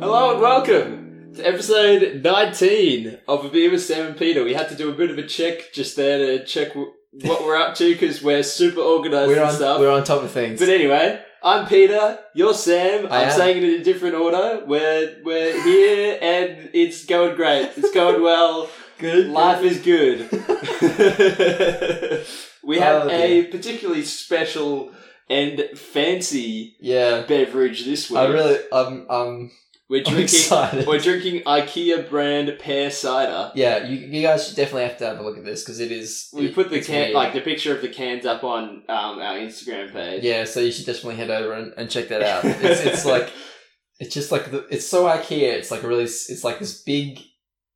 Hello and welcome to episode 19 of A Beer with Sam and Peter. We had to do a bit of a check just there to check w- what we're up to because we're super organised We're and on, stuff. we're on top of things. But anyway, I'm Peter, you're Sam, I I'm am. saying it in a different order. We're, we're here and it's going great. It's going well. good. Life is good. we have Oh, a particularly special and fancy Yeah. beverage this week. I really, I'm, I'm, we're I'm drinking excited. we're drinking IKEA brand pear cider. Yeah, you, you guys should definitely have to have a look at this because it is. We it- put the it's can weird. like the picture of the cans up on um, our Instagram page. Yeah, so you should definitely head over and, and check that out. It's, it's like, it's just like the, it's so IKEA. It's like a really, s- it's like this big,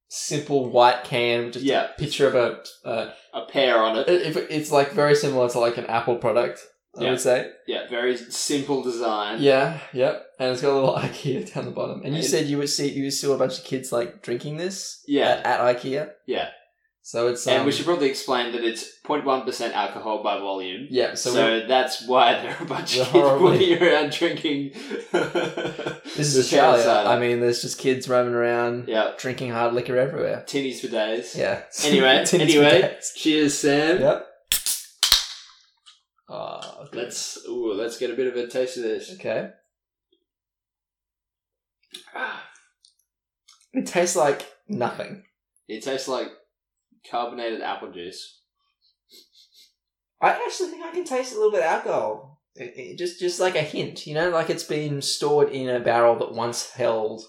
simple white can with just Yeah. a picture of a. Uh, a pear on it. it, it's like very similar to like an Apple product. I Yeah. would say. Yeah, very simple design. Yeah, yep. And it's got a little IKEA down the bottom. And you said you would see you saw a bunch of kids like drinking this. Yeah. At, at IKEA. Yeah. So it's um, And we should probably explain that it's 0.1% alcohol by volume. yeah. So, So, that's why there are a bunch of kids horribly- walking around drinking. this is Australia. cider. I mean, there's just kids roaming around yeah, drinking hard liquor everywhere. tinnies for days. Yeah. Anyway, anyway, cheers, Sam. Yep. Oh, okay. Let's ooh, let's get a bit of a taste of this. okay. Ah. It tastes like nothing. It tastes like carbonated apple juice. I actually think I can taste a little bit of alcohol. It, it- just, just like a hint, you know, like it's been stored in a barrel that once held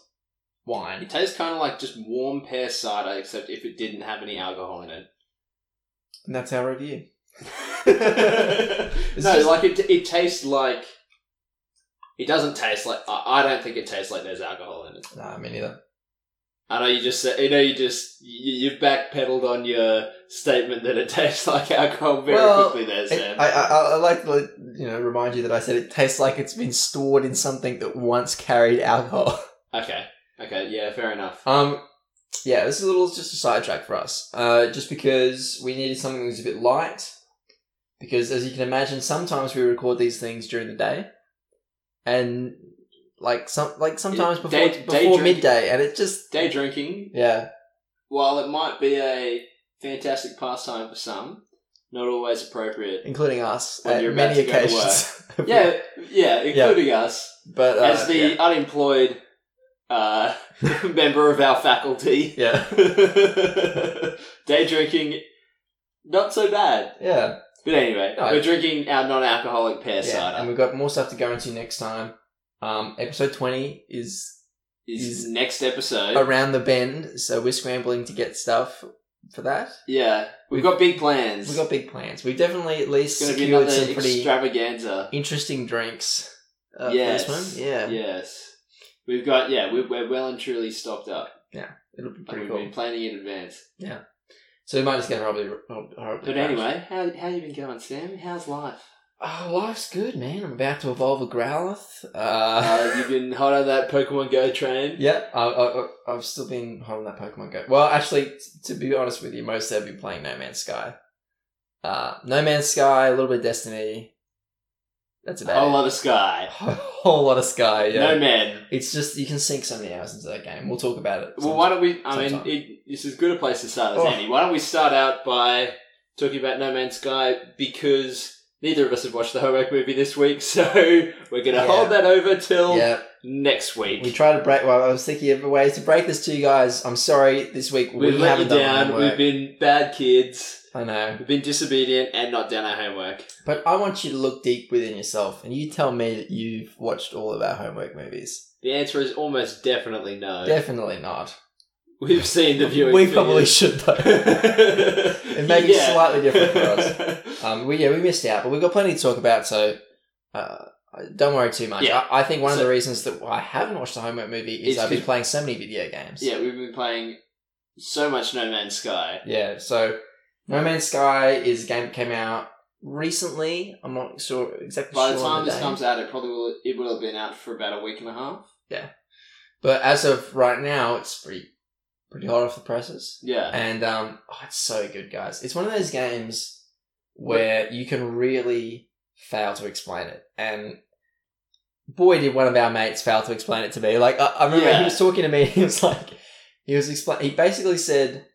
wine. It tastes kind of like just warm pear cider, except if it didn't have any alcohol in it. And that's our review. no, just- like it. It tastes like. It doesn't taste like. I, I don't think it tastes like there's alcohol in it. Nah, me neither. I know you just said. You know you just you, you've backpedaled on your statement that it tastes like alcohol very Well, quickly there, It- Sam. I, I, I like to you know remind you that I said it tastes like it's been stored in something that once carried alcohol. okay, okay, yeah, fair enough. Um, yeah, this is a little just a sidetrack for us. Uh, just because we needed something that was a bit light. Because as you can imagine, sometimes we record these things during the day, and like some like sometimes Yeah, before day- before midday, and it just Day drinking, yeah while it might be a fantastic pastime for some, not always appropriate. including us at many occasions. Yeah, yeah, including us. but uh, As the yeah. unemployed uh, member of our faculty, yeah day drinking, not so bad. yeah But anyway, No. we're drinking our non-alcoholic pear yeah, cider. and we've got more stuff to go into next time. Um, episode twenty is is is- next episode. around the bend, so we're scrambling to get stuff for that. yeah, we've got big plans. We've got big plans. We've definitely at least it's going to be secured another some pretty extravaganza. interesting drinks uh, yes. this one. Yeah, Yes. We've got yeah, we're, we're well and truly stocked up. Yeah. It'll be Like pretty we've cool. been planning in advance. So we might just get horribly, horribly But crashed. anyway, how how you been going, Sam? How's life? oh, life's good, man. I'm about to evolve a Growlithe. Uh, Uh, you've been hot on that Pokemon Go train. Yeah, I, I've still been holding that Pokemon Go. Well, actually, to be honest with you, mostly I've been playing No Man's Sky. Uh, no Man's Sky, a little bit of Destiny. That's A whole it. lot of sky. A whole lot of Sky. Yeah, No man. it's just you can sink so many hours into that game. We'll talk about it. Well, why don't we? I mean, it, this is as good a place to start as Oh. any. Why don't we start out by talking about No Man's Sky because neither of us have watched the homework movie this week, so we're going to Yeah. hold that over till Yeah, next week. we try to break. Well, I was thinking of ways to break this to you guys. I'm sorry. This week we We've let you haven't done down. We've been bad kids. I know, We've been disobedient and not done our homework. but I want you to look deep within yourself, and you tell me that you've watched all of our homework movies. The answer is almost definitely no. Definitely not. We've seen the viewing. We probably figures. should though. it may be slightly different for us. Um, we yeah we missed out, but we've got plenty to talk about. So uh, don't worry too much. Yeah. I, I think one of the reasons that I haven't watched the homework movie is I've been playing so many video games. yeah, we've been playing so much No Man's Sky. Yeah. So No Man's Sky is a game that came out recently. I'm not sure exactly. By the sure on time this day. comes out, it probably will. It will have been out for about a week and a half. Yeah, but as of right now, it's pretty pretty hot off the presses. Yeah. And um, oh, it's so good, guys. It's one of those games where you can really fail to explain it. And boy, did one of our mates fail to explain it to me. Like I, I remember Yeah. he was talking to me. He was like, he was explain. He basically said,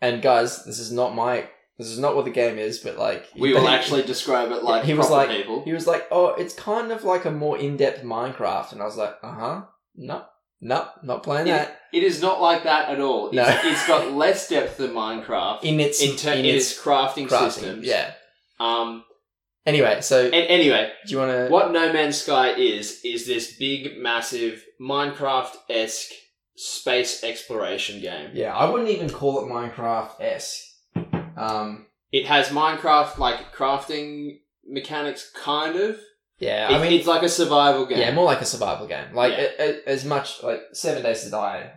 "And guys, this is not my. This is not what the game is, but like We will he- actually describe it like he was like- people. He was like, "Oh, it's kind of like a more in-depth Minecraft," and I was like, "Uh huh, no, no, not playing Yeah. that." It is not like that at all. It's, No. it's got less depth than Minecraft In its in, ter- in its its crafting, crafting, systems. yeah. Um. Anyway, so And anyway, do you want to? what No Man's Sky is is this big, massive Minecraft esque space exploration game. Yeah, I wouldn't even call it Minecraft esque. Um, It has Minecraft like crafting mechanics, kind of. Yeah, It- I mean, it's like a survival game. yeah, more like a survival game. Like Yeah. a- a- as much like Seven Days to Die,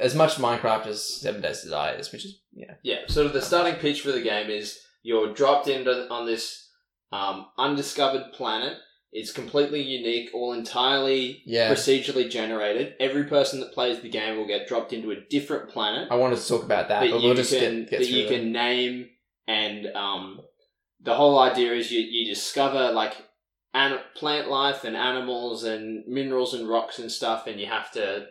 as much Minecraft as Seven Days to Die is, which is yeah, Yeah, sort of the starting pitch for the game is you're dropped into on this um, undiscovered planet. It's completely unique, all entirely yeah. procedurally generated. Every person that plays the game will get dropped into a different planet I wanted to talk about that, that but you we'll just can get, get that through you can name, and um, the whole idea is you you discover like an- plant life and animals and minerals and rocks and stuff, and you have to.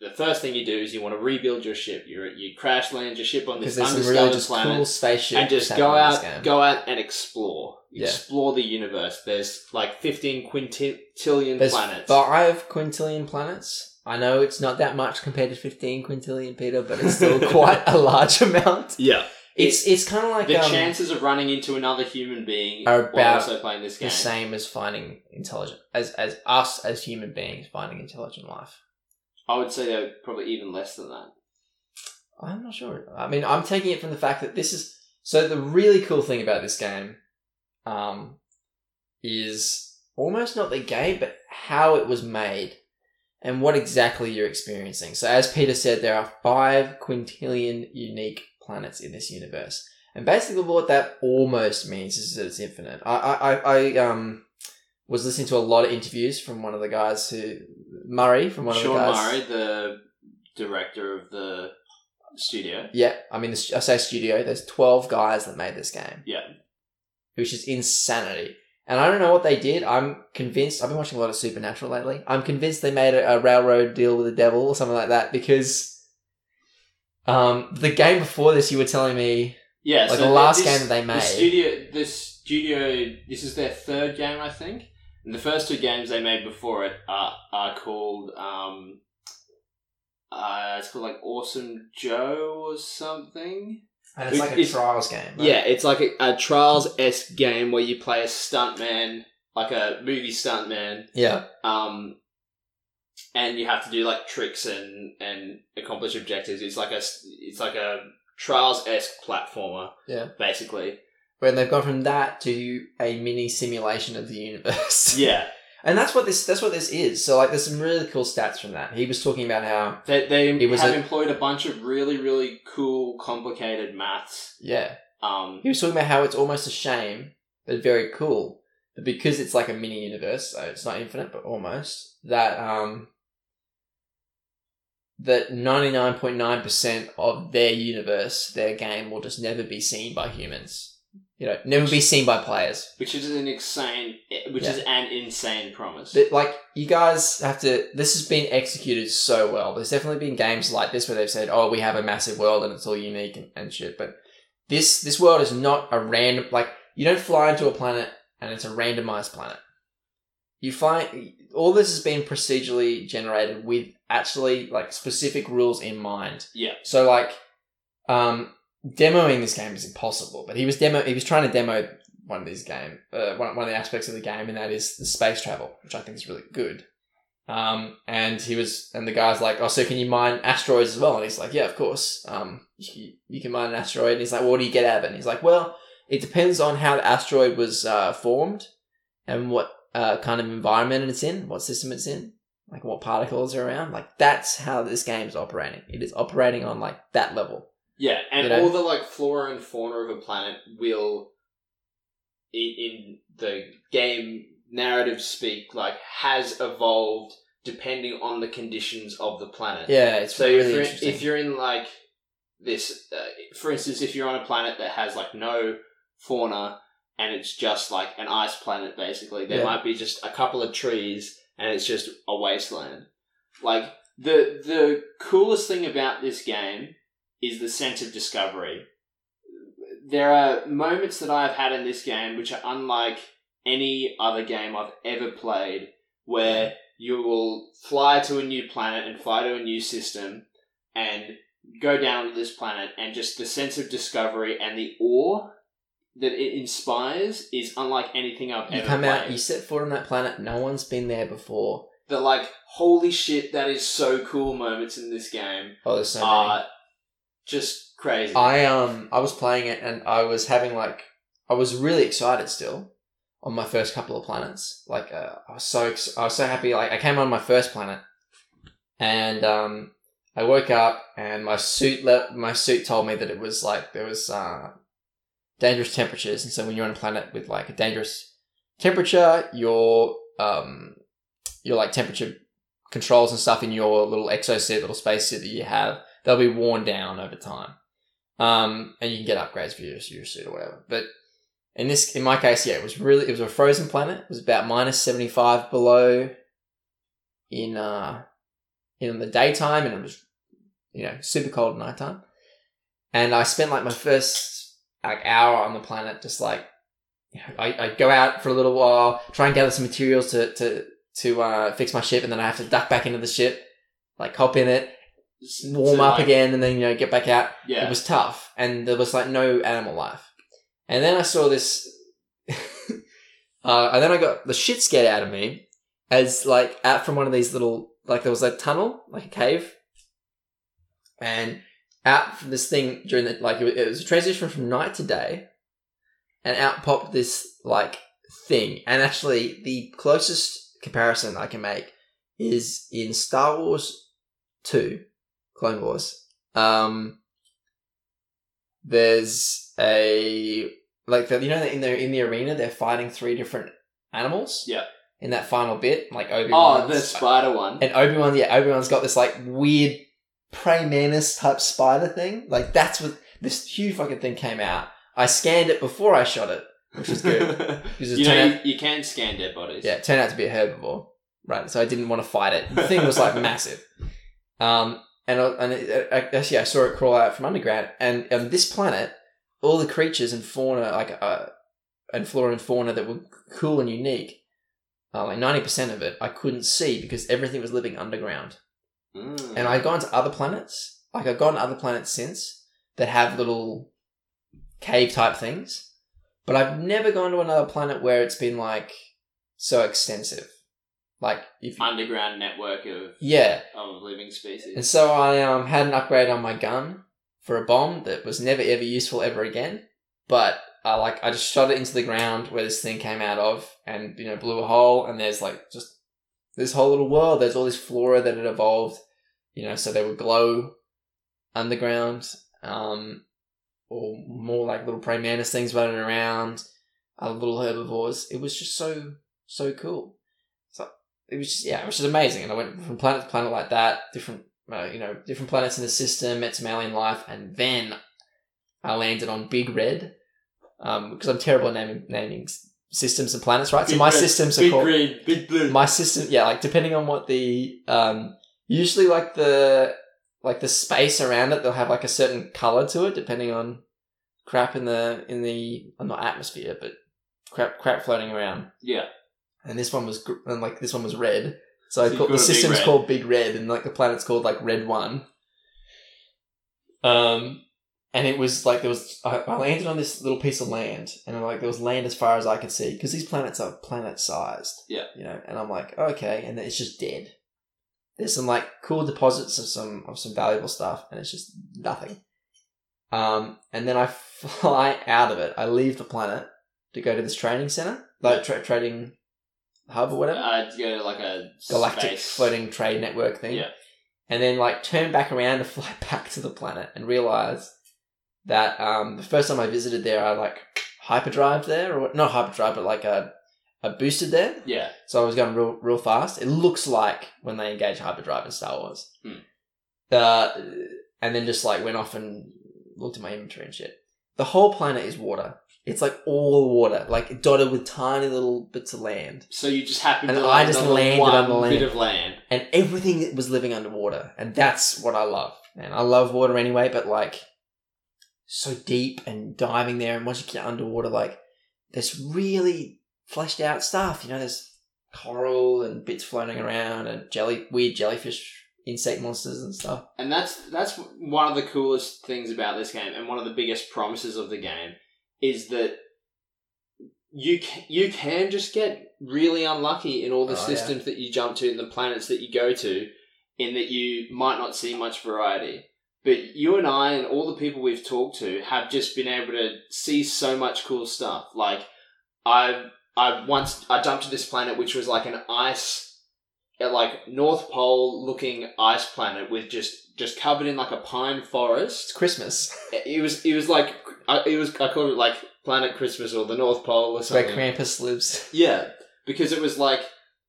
The first thing you do is you want to rebuild your ship. You you crash land your ship on this there's some undiscovered really just planet cool spaceship and just go out go out and explore Yeah. explore the universe there's like 15 quintillion There's planets five quintillion planets. I know it's not that much compared to fifteen quintillion, Peter, but it's still quite a large amount. yeah It's it's kind of like the um, chances of running into another human being Are while about also playing this game the same as finding intelligent as as us as human beings finding intelligent life. i would say they're probably even less than that I'm not sure. I mean, I'm taking it from the fact that this is so. The really cool thing about this game, um, is almost not the game, but how it was made and what exactly you're experiencing. So, as Peter said, there are five quintillion unique planets in this universe, and basically what that almost means is that it's infinite. I, I, I, um. Was listening to a lot of interviews from one of the guys who Murray from one sean of the guys. murray the director of the studio Yeah, I mean, I say studio. There's twelve guys that made this game. Yeah. which is insanity. And I don't know what they did. I'm convinced. I've been watching a lot of Supernatural lately. I'm convinced they made a, a railroad deal with the devil or something like that because, um, the game before this, you were telling me yeah like so the last this- game that they the made. studio the studio this is their third game i think and the first two games they made before it are, are called um uh it's called like awesome joe or something and it's like a it's- trials game. right? yeah it's like a, a trials-esque game where you play a stuntman like a movie stuntman yeah, um and you have to do like tricks and and accomplish objectives it's like a it's like a trials-esque platformer Yeah. basically when they've gone from that to a mini simulation of the universe. yeah and that's what this that's what this is. So like, there's some really cool stats from that. He was talking about how They, they was have a- employed a bunch of really, really cool, complicated maths. yeah, Um, He was talking about how it's almost a shame, but very cool. But because it's like a mini universe, so it's not infinite, but almost, that um that ninety nine point nine percent of their universe, their game will just never be seen by humans. You know, never be seen by players. which is an insane, which is an insane promise. That, like you guys have to this has been executed so well. There's definitely been games like this where they've said, Oh, we have a massive world and it's all unique and, and shit. But this this world is not a random like you don't fly into a planet and it's a randomized planet. You find all this has been procedurally generated with actually like specific rules in mind. Yeah. So like um demoing this game is impossible, but he was demo he was trying to demo one of these game, uh, one, one of the aspects of the game, and that is the space travel, which I think is really good. Um, and he was, and the guy's like, "Oh, so can you mine asteroids as well?" And he's like, "Yeah, of course. Um, you, you can mine an asteroid." And he's like, "What do you get out of it?" And he's like, "Well, it depends on how the asteroid was uh, formed and what uh, kind of environment it's in, what system it's in, like what particles are around. Like that's how this game's operating. It is operating on like that level. yeah, and you know? all the like flora and fauna of a planet will, in, in the game narrative speak, like has evolved depending on the conditions of the planet. Yeah, it's So really if, you're, interesting. if you're in like this, uh, for instance, if you're on a planet that has like no fauna and it's just like an ice planet, basically, there Yeah. might be just a couple of trees and it's just a wasteland. Like the the coolest thing about this game is the sense of discovery. There are moments that I've had in this game which are unlike any other game I've ever played, where you will fly to a new planet and fly to a new system and go down to this planet and just the sense of discovery and the awe that it inspires is unlike anything I've ever. you ever come played. out, you set foot on that planet. No one's been there before. the like holy shit that is so cool moments in this game Oh, there's so many. are just crazy. I um I was playing it and I was having like I was really excited still on my first couple of planets. Like uh, I was so ex- I was so happy. Like I came on my first planet and um I woke up and my suit le- my suit told me that it was like there was uh dangerous temperatures and so when you're on a planet with like a dangerous temperature your um your like temperature controls and stuff in your little exosuit little spacesuit that you have they'll be worn down over time um, and you can get upgrades for your, your suit or whatever. But in this, in my case, yeah, it was really it was a frozen planet. It was about minus seventy five below in uh in the daytime, and it was you know super cold at nighttime. And I spent like my first like hour on the planet just like you know, I I go out for a little while, try and gather some materials to to to uh, fix my ship, and then I have to duck back into the ship, like hop in it, warm So, up like, again, and then you know get back out. Yeah. It was tough, and there was like no animal life. And then I saw this, uh, and then I got the shit scared out of me as like out from one of these little like there was a tunnel, like a cave, and out from this thing during the like it was, a transition from night to day, and out popped this like thing. And actually, the closest comparison I can make is in Star Wars Two, Clone Wars. Um, there's a like the, you know in the in the arena they're fighting three different animals. Yeah. In that final bit, like Obi Oh, the spider one. and Obi Wan, yeah, Obi Wan's got this like weird prey mantis type spider thing. Like that's what this huge fucking thing came out. I scanned it before I shot it, which is good. Because it you know, turned you, out, you can scan dead bodies. yeah, it turned out to be a herbivore, right? So I didn't want to fight it. The thing was like massive. Um, and I- and it, I, actually, I saw it crawl out from underground. And on this planet, all the creatures and fauna, like uh, and flora and fauna that were cool and unique, uh, like ninety percent of it, I couldn't see because everything was living underground. Mm. And I've gone to other planets. Like I've gone to other planets since that have little cave type things. But I've never gone to another planet where it's been like so extensive. Like if you, underground network of yeah. of living species. And so I um had an upgrade on my gun for a bomb that was never ever useful ever again. But I like I just shot it into the ground where this thing came out of and you know blew a hole and there's like just this whole little world. There's all this flora that had evolved, you know, so they would glow underground, um, or more like little praying mantis things running around, little herbivores. It was just so so cool. So it was just yeah, it was just amazing. And I went from planet to planet like that, different uh, you know different planets in the system, met some alien life, and then I landed on Big Red um, because I'm terrible at naming naming systems and planets, right? so my red, systems are big called green, big blue. my system yeah like depending on what the um usually like the like the space around it they'll have like a certain color to it depending on crap in the in the not atmosphere but crap crap floating around yeah. and this one was gr- and like this one was red so, I So called, the it Big system's called big red and like the planet's called like red one um and it was like there was I, I landed on this little piece of land and I'm like there was land as far as i could see because these planets are planet sized Yeah. you know and i'm like okay and then it's just dead there's some like cool deposits of some of some valuable stuff and it's just nothing um and then i fly out of it i leave the planet to go to this training center like tra- trading hub or whatever Uh, to go to like a galactic space. floating trade network thing. Yeah. And then like turn back around to fly back to the planet and realize that um, the first time I visited there, I like hyperdrive there, or not hyperdrive, but like a I boosted there, Yeah. so I was going real real fast. It looks like when they engage hyperdrive in Star Wars. Hmm. Uh, and then just like went off and looked at my inventory and shit. The whole planet is water. It's like all water, like dotted with tiny little bits of land, So you just happened And to I just on landed one on the land. bit of land. and everything was living underwater, and that's what I love. And I love water anyway, but like so deep and diving there, and once you get underwater, like there's really fleshed out stuff. You know, there's coral and bits floating around, and jelly, weird jellyfish, insect monsters and stuff. And that's that's one of the coolest things about this game, and one of the biggest promises of the game is that you can, you can just get really unlucky in all the Oh, yeah. systems that you jump to and the planets that you go to, in that you might not see much variety. But you and I and all the people we've talked to have just been able to see so much cool stuff. Like I I once I jumped to this planet which was like an ice uh, like North Pole looking ice planet with just just covered in like a pine It's forest. Christmas. It was it was like I- it was I called it like Planet Christmas or the North Pole or something. where. Krampus lives. Yeah, because it was like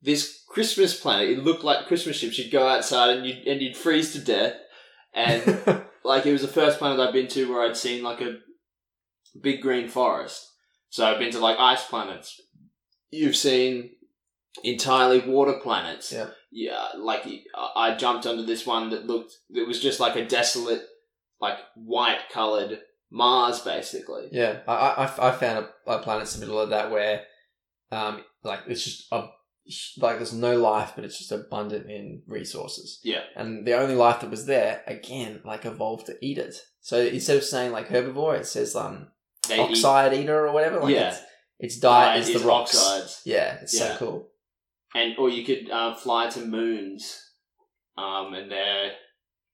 this Christmas planet. It looked like Christmas ships. You'd go outside and you'd and you'd freeze to death. And like it was the first planet I'd been to where I'd seen like a big green forest. So I've been to like ice planets. You've seen entirely water planets. Yeah. Yeah, like I- jumped onto this one that looked. It was just like a desolate, like white colored Mars, basically. Yeah, I, I, I found a, a planet in the middle of that where, um, like it's just a, like there's no life, but it's just abundant in resources. Yeah. and the only life that was there again, like evolved to eat it. So instead of saying like herbivore, it says um They eat- oxide eater or whatever. Like Yeah. its, its diet is is the rocks. oxides. Yeah, it's Yeah. so cool. and or you could uh, fly to moons, um, and they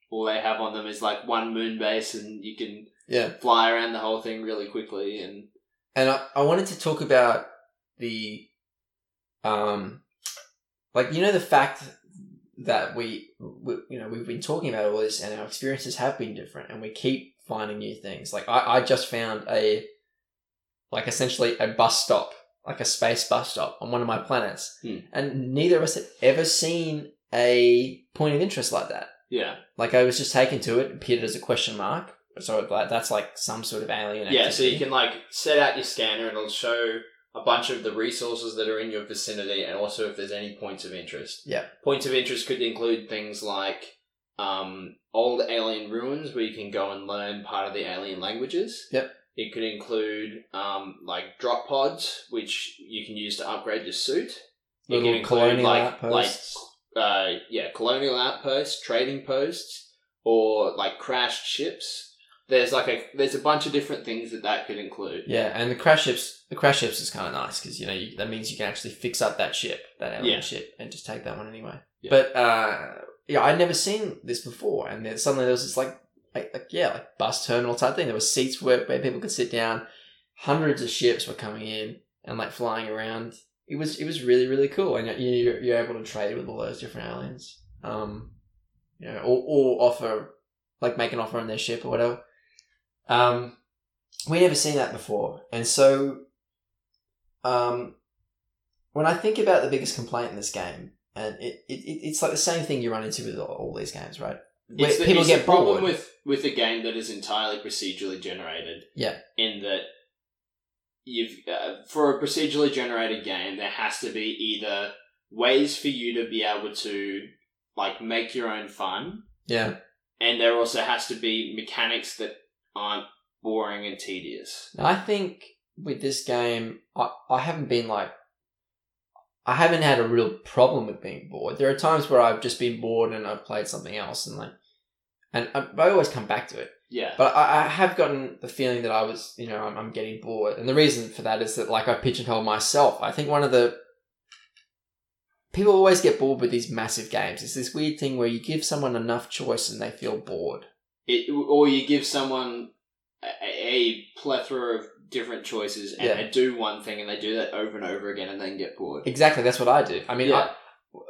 all they have on them is like one moon base, and you can Yeah, fly around the whole thing really quickly. And and I, I wanted to talk about the, um, like you know the fact that we, we you know we've been talking about all this and our experiences have been different and we keep finding new things. Like I, I just found a, like essentially a bus stop, like a space bus stop on one of my planets, Hmm. and neither of us had ever seen a point of interest like that. yeah, Like I was just taken to it, appeared as a question mark. So like, that's like some sort of alien. yeah. So you can like set out your scanner, and it'll show a bunch of the resources that are in your vicinity, and also if there's any points of interest. Yeah. Points of interest could include things like um, old alien ruins where you can go and learn part of the alien languages. Yep. It could include um, like drop pods, which you can use to upgrade your suit. It little can include colonial like outposts. like uh, yeah, colonial outposts, trading posts, or like crashed ships. There's like a there's a bunch of different things that that could include. Yeah, and the crash ships, the crash ships is kind of nice because you know you, that means you can actually fix up that ship, that alien Yeah. ship, and just take that one anyway. Yeah. But uh, yeah, I'd never seen this before, and then suddenly there was this like, like, like yeah, like bus terminal type thing. There were seats where where people could sit down. Hundreds of ships were coming in and like flying around. It was it was really really cool, and you you're, you're able to trade with all those different aliens. Um, you know, or, or offer like make an offer on their ship or whatever. Um, we never seen that before, and so, um, when I think about the biggest complaint in this game, and it, it it- it's like the same thing you run into with all, all these games, right? Where It's the, people it's get the problem bored. with with a game that is entirely procedurally generated. Yeah. In that you've uh, for a procedurally generated game, there has to be either ways for you to be able to like make your own fun, yeah, and there also has to be mechanics that aren't boring and tedious. I think with this game, I I haven't been like. I haven't had a real problem with being bored. There are times where I've just been bored and I've played something else, and like, and I, I always come back to it. Yeah. But I, I have gotten the feeling that I was, you know, I'm, I'm getting bored. And the reason for that is that, like, I pigeonhole myself. I think one of the. People always get bored with these massive games. It's this weird thing where you give someone enough choice and they feel bored. It, or you give someone a, a plethora of different choices and Yeah. they do one thing and they do that over and over again and then get bored. Exactly, that's what I do. I mean, Yeah. I,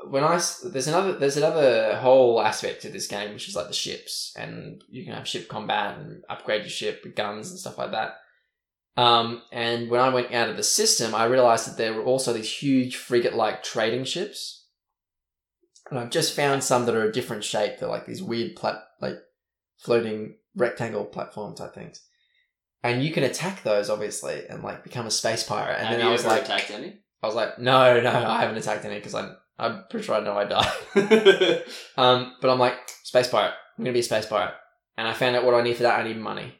when I there's another there's another whole aspect to this game which is like the ships and you can have ship combat and upgrade your ship with guns and stuff like that. Um, and when I went out of the system, I realized that there were also these huge frigate-like trading ships. And I've just found some that are a different shape. They're like these weird, plat- floating rectangle platform type things. And you can attack those, obviously, and like become a space pirate. And Have then you I was like, attacked any? I was like, no, no, I haven't attacked any because I'm, I'm pretty sure I know I die. Um, but I'm like, space pirate. I'm gonna be a space pirate. And I found out what I need for that. I need money.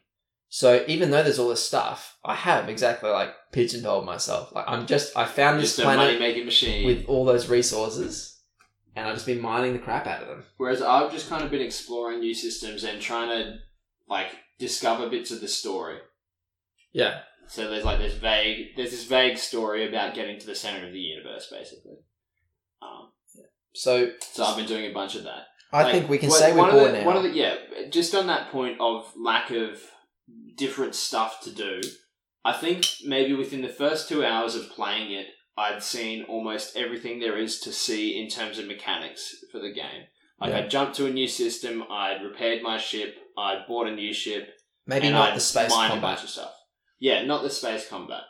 So even though there's all this stuff, I have exactly like pigeonholed myself. Like I'm just, I found this Just money planet making machine. with all those resources, and I've just been mining the crap out of them. Whereas I've just kind of been exploring new systems and trying to like discover bits of the story. Yeah. So there's like this vague, there's this vague story about getting to the center of the universe, basically. Um, So so I've been doing a bunch of that. I Like, think we can one- say we're one bored of the, now. One of the yeah, just on that point of lack of different stuff to do, I think maybe within the first two hours of playing it, I'd seen almost everything there is to see in terms of mechanics for the game. Like Yeah. I jumped to a new system, I'd repaired my ship, I'd bought a new ship, Maybe and not I'd the space mined a combat. bunch of stuff. Yeah, not the space combat.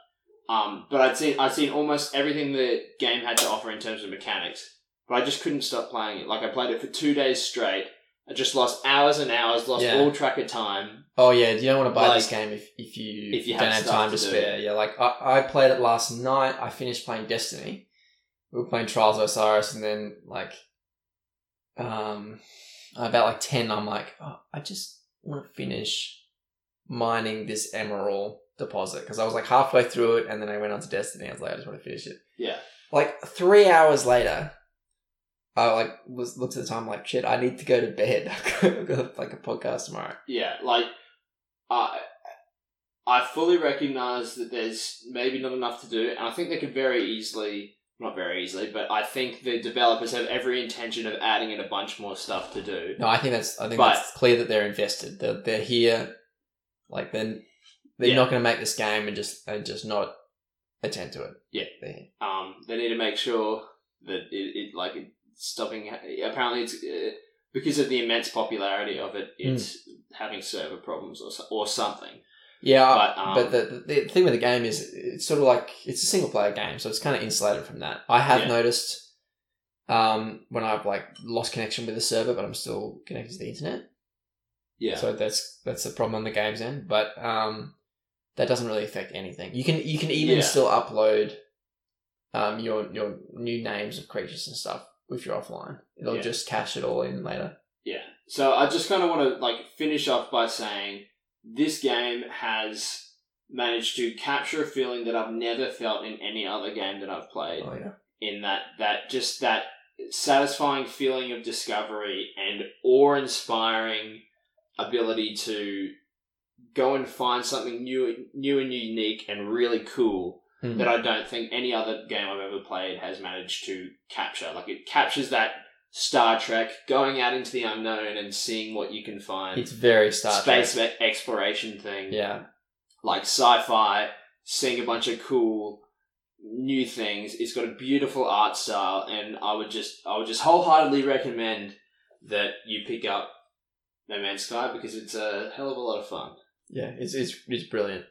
Um, but I'd seen I'd seen almost everything the game had to offer in terms of mechanics. But I just couldn't stop playing it. Like I played it for two days straight. I just lost hours and hours, lost Yeah. all track of time. Oh yeah, you don't want to buy this game if, if you if you don't have have stuff time to to do. spare. Yeah, like I, I played it last night. I finished playing Destiny. We were playing Trials of Osiris, and then like, um, about like ten, I'm like, oh, I just want to finish mining this emerald deposit because I was like halfway through it, and then I went on to Destiny. I was like, I just want to finish it. Yeah. Like three hours later, I like was looked at the time like shit. I need to go to bed. I've got like a podcast tomorrow. Yeah, like I I fully recognise that there's maybe not enough to do, and I think they could very easily not very easily, but I think the developers have every intention of adding in a bunch more stuff to do. No, I think that's I think But- that's clear that they're invested. They're they're here, like then they're Yeah. not going to make this game and just and just not attend to it. Yeah. They're. Um, they need to make sure that it, it like it's stopping. Apparently, it's uh, because of the immense popularity of it. Hmm. It's having server problems or or something. Yeah, But, but, um, the, the the thing with the game is it's sort of like it's a single player game, so it's kind of insulated from that. I have Yeah. noticed um, when I've like lost connection with the server, but I'm still connected to the internet. Yeah, So that's that's a problem on the game's end, but um, that doesn't really affect anything. You can you can even Yeah. still upload um, your your new names of creatures and stuff if you're offline. It'll Yeah. just cache it all in later. Yeah. So I just kind of want to like finish off by saying this game has managed to capture a feeling that I've never felt in any other game that I've played. Oh yeah, In that that just that satisfying feeling of discovery and awe-inspiring ability to go and find something new new and unique and really cool Mhm. that I don't think any other game I've ever played has managed to capture. Like it captures that Star Trek going out into the unknown and seeing what you can find. it's very Star space Trek. exploration thing. Yeah, Like sci-fi, seeing a bunch of cool new things. It's got a beautiful art style and I would just I would just wholeheartedly recommend that you pick up No Man's Sky because it's a hell of a lot of fun. yeah, it's it's it's brilliant.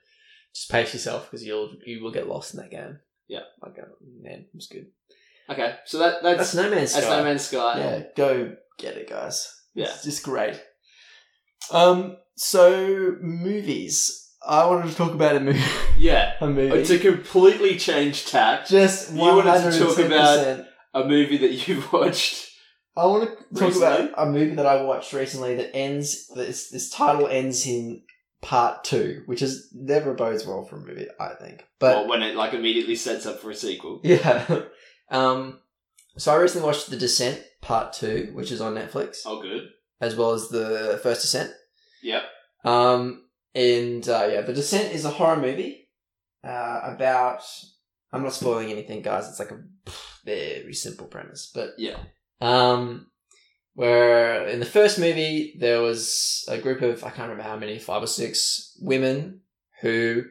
Just pace yourself because you'll you will get lost in that game. Yeah. like uh, man, it was good. Okay, so that that's That's No Man's that's Sky. No Man's Sky. Yeah, go get it, guys. Yeah. It's just great. Um, so movies. I wanted to talk about a movie. Yeah. a movie. To completely change tack, just You wanted to talk about- percent. a movie that you've watched. I want to talk Recently? about a movie that I watched recently that ends. This this title ends in part two, which is never bodes well for a movie, I think. But Well, when it like immediately sets up for a sequel. yeah, um, so I recently watched The Descent Part Two, which is on Netflix, Oh, good. as well as the First Descent. Yep. Um, and uh, yeah, The Descent is a horror movie uh, about. I'm not spoiling anything, guys. It's like a very simple premise, but Yeah. um, where in the first movie there was a group of I can't remember how many, five or six women who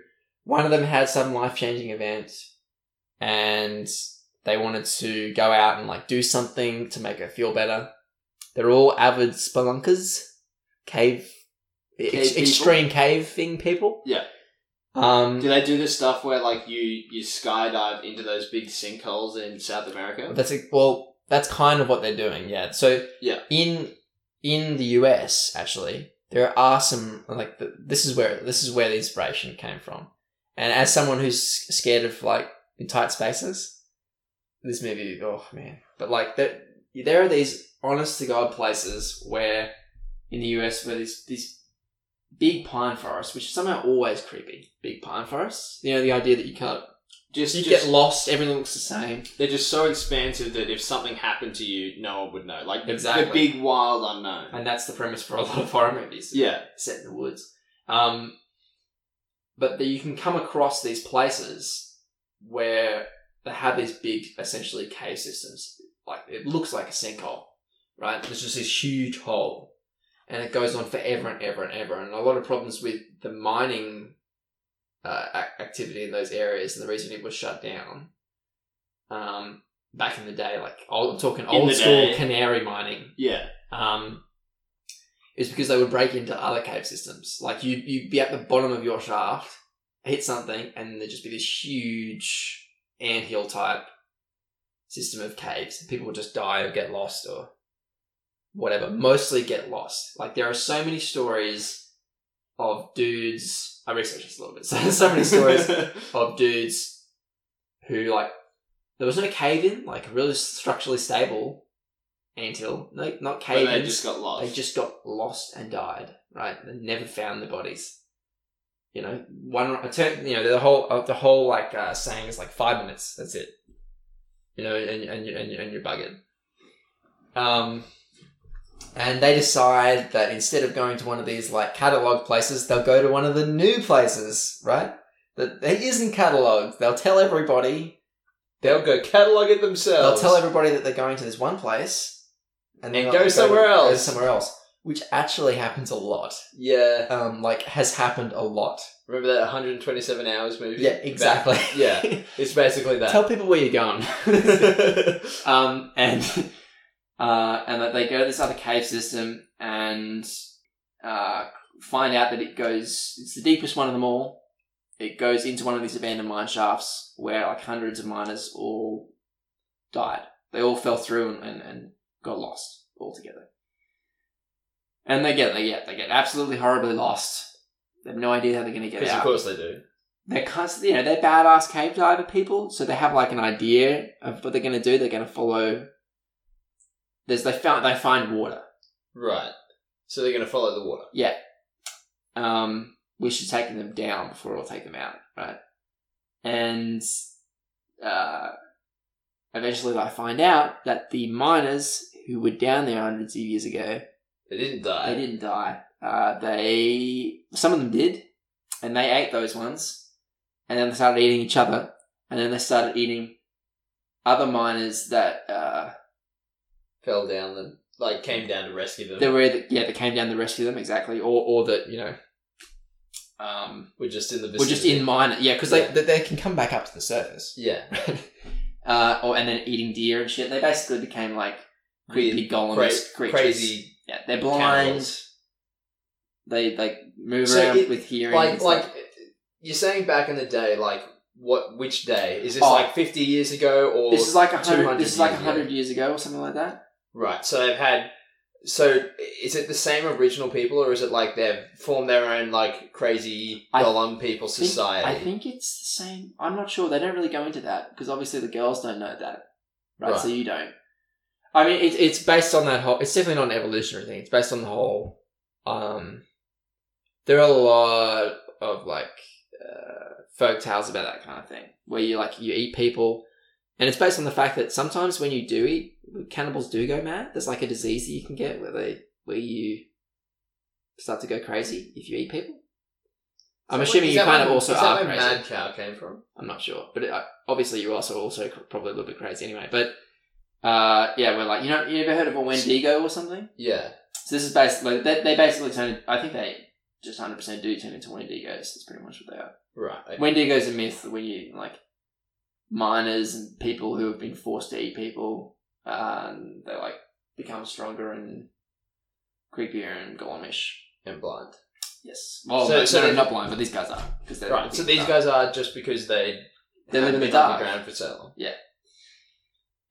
one of them had some life changing event, and they wanted to go out and like do something to make her feel better. They're all avid spelunkers, cave, ex- people? extreme caving people. Yeah. Um, Do they do this stuff where like you you skydive into those big sinkholes in South America? That's a, well, that's kind of what they're doing. Yeah. So Yeah. in in the US, actually, there are some like the, this is where this is where the inspiration came from. And as someone who's scared of like in tight spaces, this movie, oh man! But like there, there are these honest to god places where in the US where these these big pine forests, which are somehow always creepy. Big pine forests. You know the idea that you can't Just, you just get lost. Everything looks the same. they're just so expansive that if something happened to you, no one would know. Like the, Exactly. the big wild unknown. And that's the premise for a lot of horror movies. yeah, set in the woods. Um, but that you can come across these places where they have these big, essentially cave systems. Like it looks like a sinkhole, right? There's just this huge hole, and it goes on forever and ever and ever. And a lot of problems with the mining uh, activity in those areas, and the reason it was shut down. Um, back in the day, like old, I'm talking old school day. canary mining yeah. um, is because they would break into other cave systems. Like you, you'd be at the bottom of your shaft, hit something, and there'd just be this huge anthill type system of caves. People would just die or get lost or whatever. Mostly get lost. Like there are so many stories of dudes. I researched this a little bit. So there's so many stories of dudes who like there was no cave in, like really structurally stable anthill. No, not cave they just got lost. They just got lost and died. Right? They never found the bodies. You know, one. I turn. You know, the whole uh, the whole like uh, saying is like five minutes. That's it. You know, and and you and, and you're buggered. Um, and they decide that instead of going to one of these like catalog places, they'll go to one of the new places. Right? That that isn't cataloged. They'll tell everybody. They'll go catalog it themselves. They'll tell everybody that they're going to this one place, and then And go somewhere go else. somewhere else, which actually happens a lot. Yeah. Um, like has happened a lot. Remember that 127 hours movie? Yeah, exactly. Back- yeah. It's basically that. Tell people where you're going. um, and uh, and that they go to this other cave system and uh, find out that it goes. It's the deepest one of them all. It goes into one of these abandoned mine shafts where like hundreds of miners all died. They all fell through and, and, and got lost altogether. And they get they get they get absolutely horribly lost. They have no idea how they're going to get out. Because of course they do. they're constantly, you know, they're badass cave diver people, so they have like an idea of what they're going to do. They're going to follow. There's they found they find water. Right. So they're going to follow the water. Yeah. Um, we should take them down before we'll take them out, right? And uh, eventually they find out that the miners who were down there hundreds of years ago They didn't die. they didn't die. Uh, they some of them did, and they ate those ones, and then they started eating each other, and then they started eating other miners that uh, Fell down the like came down to rescue them. they were either, yeah that came down to rescue them exactly, or or that you know um, We're just in the we're just in mine yeah because Yeah. they, they they can come back up to the surface, Yeah. uh, or and then eating deer and shit. They basically became like creepy golem Cra- creatures. crazy Yeah, they're blind. cannibals. They like move So around it- with hearing. Like like you're saying back in the day, like what which day? Is this Oh. like fifty years ago or this is like a hundred. This is like a hundred years ago or something like that. Right. So they've had. So is it the same original people, or is it like they've formed their own like crazy I people think- society? I think it's the same. I'm not sure. They don't really go into that because obviously the girls don't know that, right? Right. So you don't. I mean, it, it's based on that whole. It's definitely not an evolutionary thing. It's based on the whole. Um, there are a lot of like uh, folk tales about that kind of thing, where you like you eat people, and it's based on the fact that sometimes when you do eat, cannibals do go mad. There's like a disease that you can get where they where you start to go crazy if you eat people. I'm Is assuming you kind of also is that are where crazy. Mad Cow came from. I'm not sure, but it, uh, obviously you're also also probably a little bit crazy anyway. But uh, yeah, we're like you know you ever heard of a Wendigo or something? Yeah. So this is basically they, they basically turn. I think they just hundred percent do turn into Wendigos. That's pretty much what they are. Right. okay. Wendigo's a myth when you like miners and people who have been forced to eat people. Um, they like become stronger and creepier and golemish. and blind. Yes. Well, So- no, so no, they- not blind, but these guys are because they're Right. So these guys are just because they They live in haven't the been dark. underground for so long. Yeah.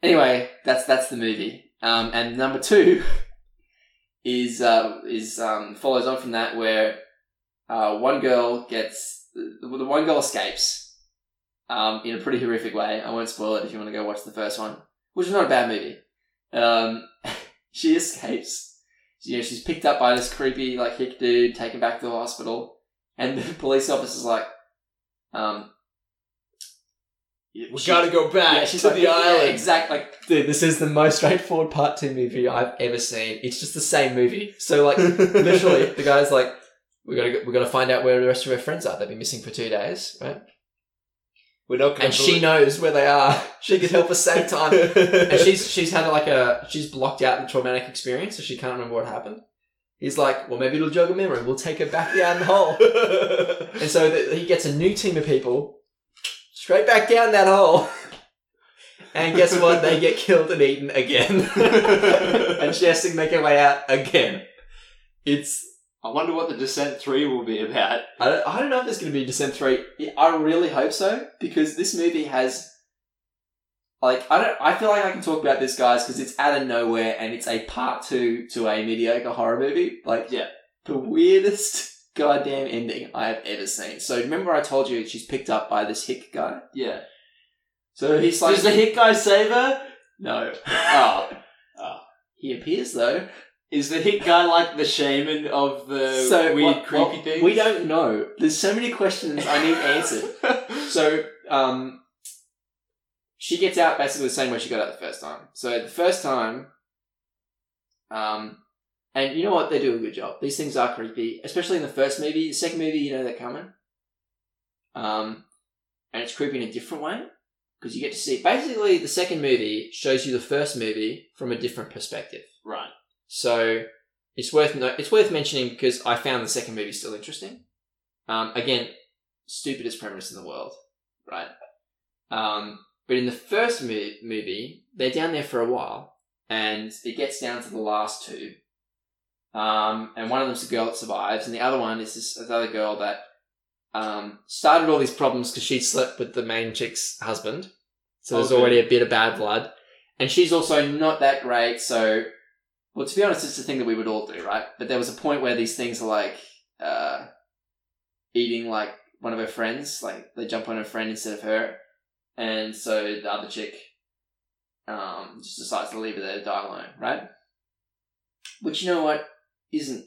Anyway, that's that's the movie. Um, and number two is uh, is um, follows on from that where uh, one girl gets the, the one girl escapes um, in a pretty horrific way. I won't spoil it if you want to go watch the first one, which is not a bad movie. Um, she escapes. You know, she's picked up by this creepy like hick dude, taken back to the hospital, and the police officer's like, um, We she- gotta go back yeah, she's to like, the yeah, island. exactly. Like, dude, this is the most straightforward part two movie I've ever seen. It's just the same movie. So, like, literally, the guy's like, "We gotta, we gotta find out where the rest of her friends are. They've been missing for two days, right?" We're not And she knows where they are. She could help us save time. And she's she's had like a she's blocked out the traumatic experience, so she can't remember what happened. He's like, "Well, maybe it'll jog a memory. We'll take her back down the hole." And so that he gets a new team of people straight back down that hole. And guess what? They get killed and eaten again. and she has to make her way out again. It's. I wonder what the Descent Three will be about. I don't, I don't know if there's going to be Descent 3. I really hope so, because this movie has. Like, I don't. I feel like I can talk about this, guys, because it's out of nowhere and it's a part two to a mediocre horror movie. Like, Yeah. the weirdest goddamn ending I have ever seen. So, remember I told you she's picked up by this hick guy? Yeah. So he's like. Does the hit guy save her? No. Oh. He appears though. Is the hit guy like the shaman of the so weird, what- creepy what- thing? We don't know. There's so many questions I need answered. So, um, she gets out basically the same way she got out the first time. So the first time, um, and you know what? They do a good job. These things are creepy, especially in the first movie. The second movie, you know they're coming. Um, and it's creepy in a different way because you get to see. Basically, the second movie shows you the first movie from a different perspective. right. So it's worth no- it's worth mentioning because I found the second movie still interesting. Um, again, stupidest premise in the world, right? Um, but in the first mo- movie, they're down there for a while, and it gets down to the last two. Um, and one of them's a girl that survives, and the other one is this other girl that um, started all these problems because she slept with the main chick's husband. So there's Okay. already a bit of bad blood. And she's also not that great, so well, to be honest, it's a thing that we would all do, right? But there was a point where these things are like uh, eating like one of her friends, like they jump on her friend instead of her, and so the other chick um, just decides to leave her there to die alone, right? Which you know what isn't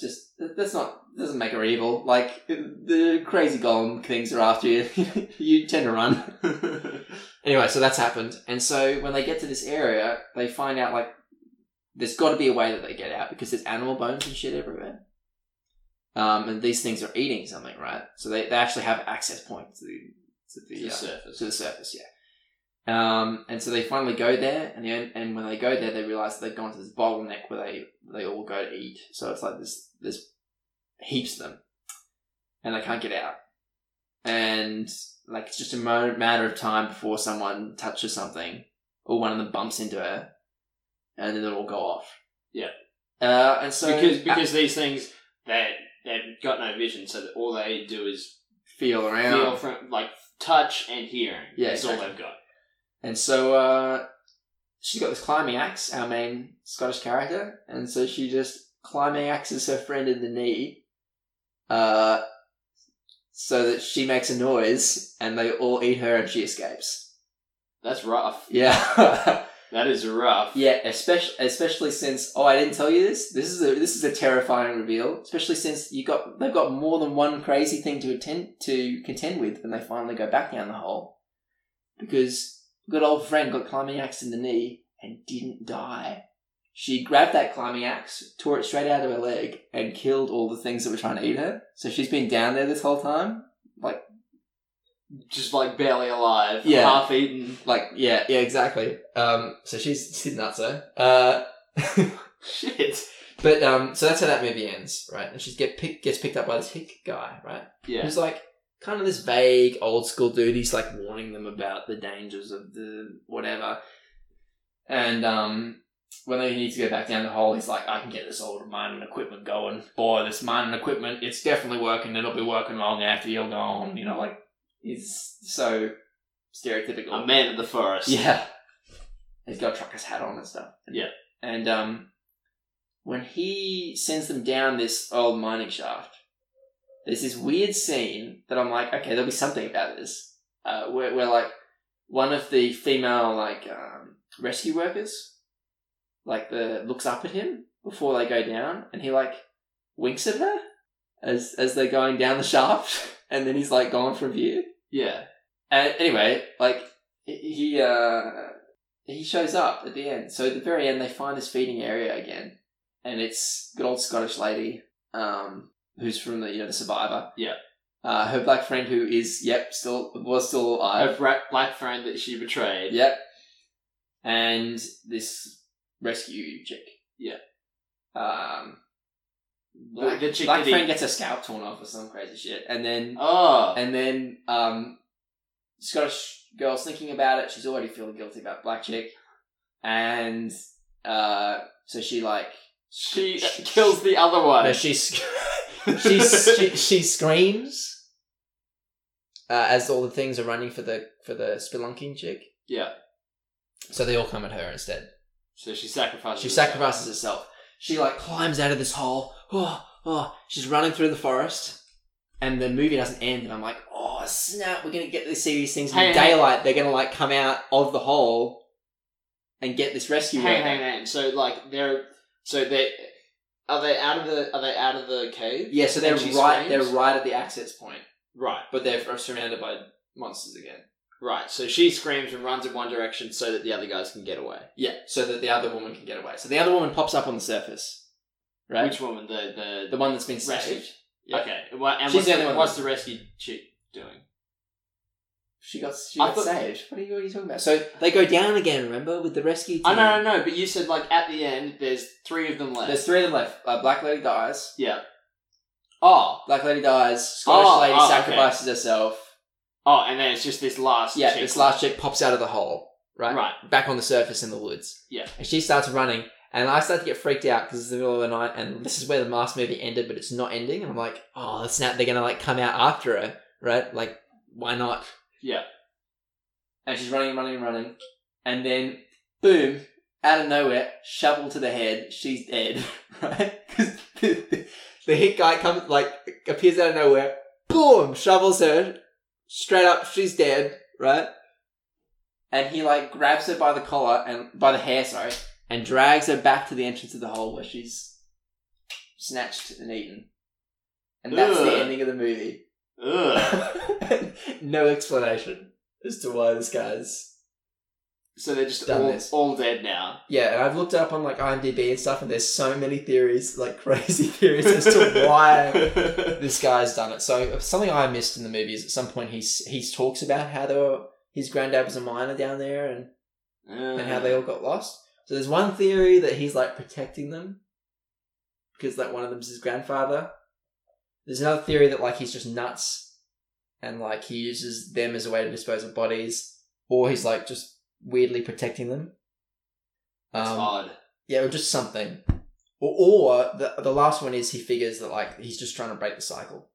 just that's not doesn't make her evil. Like the crazy golem things are after you, you tend to run. Anyway, so that's happened. And so when they get to this area, they find out like there's got to be a way that they get out because there's animal bones and shit everywhere. Um, and these things are eating something, right? So they, they actually have access point to the to the, The uh, surface. to the surface, yeah. Um, and so they finally go there, and the, and when they go there, they realize they've gone to this bottleneck where they they all go to eat. So it's like this there's heaps of them, and they can't get out. And like it's just a matter of time before someone touches something, or one of them bumps into her, and then it'll go off. Yeah. Uh, and so because because these things they they've got no vision, so that all they do is feel around. feel from like touch and hearing. Yeah, that's all they've got. And so uh, she's got this climbing axe, our main Scottish character, and so she just climbing axes her friend in the knee, uh, so that she makes a noise, and they all eat her, and she escapes. That's rough. Yeah, That is rough. yeah. Especially, especially since oh, I didn't tell you this. This is a this is a terrifying reveal. Especially since you got they've got more than one crazy thing to attend to contend with when they finally go back down the hole, because good old friend got climbing axe in the knee and didn't die. She grabbed that climbing axe, tore it straight out of her leg, and killed all the things that were trying to eat her. So she's been down there this whole time, like Just like barely alive. Yeah. Half eaten. like yeah, yeah, exactly. Um, so she's she's nuts, uh. Shit. But um, so that's how that movie ends, right? And she get pick, gets picked up by this hick guy, right? Yeah. Who's like kind of this vague old school dude. He's like warning them about the dangers of the whatever. And um, when they need to go back down the hole, he's like, I can get this old mining equipment going. Boy, this mining equipment, it's definitely working. It'll be working long after you're gone. You know, like, he's so stereotypical. A man of the forest. Yeah. He's got a trucker's hat on and stuff. Yeah. And um, when he sends them down this old mining shaft, there's this weird scene that I'm like, okay, there'll be something about this. Uh, where, where like one of the female like um, rescue workers, like the looks up at him before they go down, and he like winks at her as as they're going down the shaft, and then he's like gone from view. Yeah. And anyway, like he uh he shows up at the end. So at the very end, they find this feeding area again, and it's good old Scottish lady, um, who's from the you know the survivor. Yeah. Uh, her black friend who is yep still was still A alive. bra- black friend that she betrayed. Yep. And this rescue chick. Yeah. Um. Black, the chick black friend gets her scalp torn off or some crazy shit, and then Oh. and then um, Scottish girl's thinking about it. She's already feeling guilty about black chick, and uh, so she like she kills the other one. no, she she, she she screams uh, as all the things are running for the for the spelunking chick. yeah. So they all come at her instead. So she sacrifices. She herself. sacrifices herself. She like climbs out of this hole. Oh, oh. She's running through the forest. And the movie doesn't end, and I'm like, oh snap! We're gonna get to see these things in Hey, hey. daylight. They're gonna like come out of the hole and get this rescue. Worker. hang, hang. So like they're so they are they out of the are they out of the cave? Yeah, so they're And she right. screams? They're right at the access point, Right, but they're surrounded by monsters again. right. So she screams and runs in one direction so that the other guys can get away. Yeah, so that the other woman can get away. So the other woman pops up on the surface, right? Which woman? The the the one that's been Rescue. saved. Okay. Well, and She's what's the the, only one what's the rescue chick doing? She got she I got thought- saved. What are you what are you talking about? So they go down again. Remember with the rescue team. I know, no, no. But you said like at the end, there's three of them left. There's three of them left. Uh, Black Lady dies. Yeah. Oh, Black Lady dies. Scottish Oh, Lady oh, okay. sacrifices herself. oh, and then it's just this last. Yeah, chick this last chick pops out of the hole. Right. Right. Back on the surface in the woods. Yeah. And she starts running, and I start to get freaked out because it's the middle of the night, and this is where the last movie ended, but it's not ending. And I'm like, oh snap! They're gonna like come out after her, right? Like, why not? Yeah. and she's running and running and running, and then boom, out of nowhere, shovel to the head, she's dead, right? Because the, the, the hit guy comes like appears out of nowhere, boom, shovels her straight up, she's dead, right? And he like grabs her by the collar and by the hair, sorry, and drags her back to the entrance of the hole where she's snatched and eaten. And that's the ending of the movie. Ugh. no explanation as to why this guy's So they're just Done all, this. all dead now. Yeah, and I've looked it up on like IMDb and stuff, and there's so many theories, like crazy theories, as to why this guy's done it. So something I missed in the movie is at some point he's he talks about how they were his granddad was a miner down there and, and how they uh. all got lost. So there's one theory that he's like protecting them because like one of them's his grandfather. There's another theory that like he's just nuts and like he uses them as a way to dispose of bodies, or he's like just weirdly protecting them. That's Um, odd. yeah, or just something. Or, or the the last one is he figures that like he's just trying to break the cycle.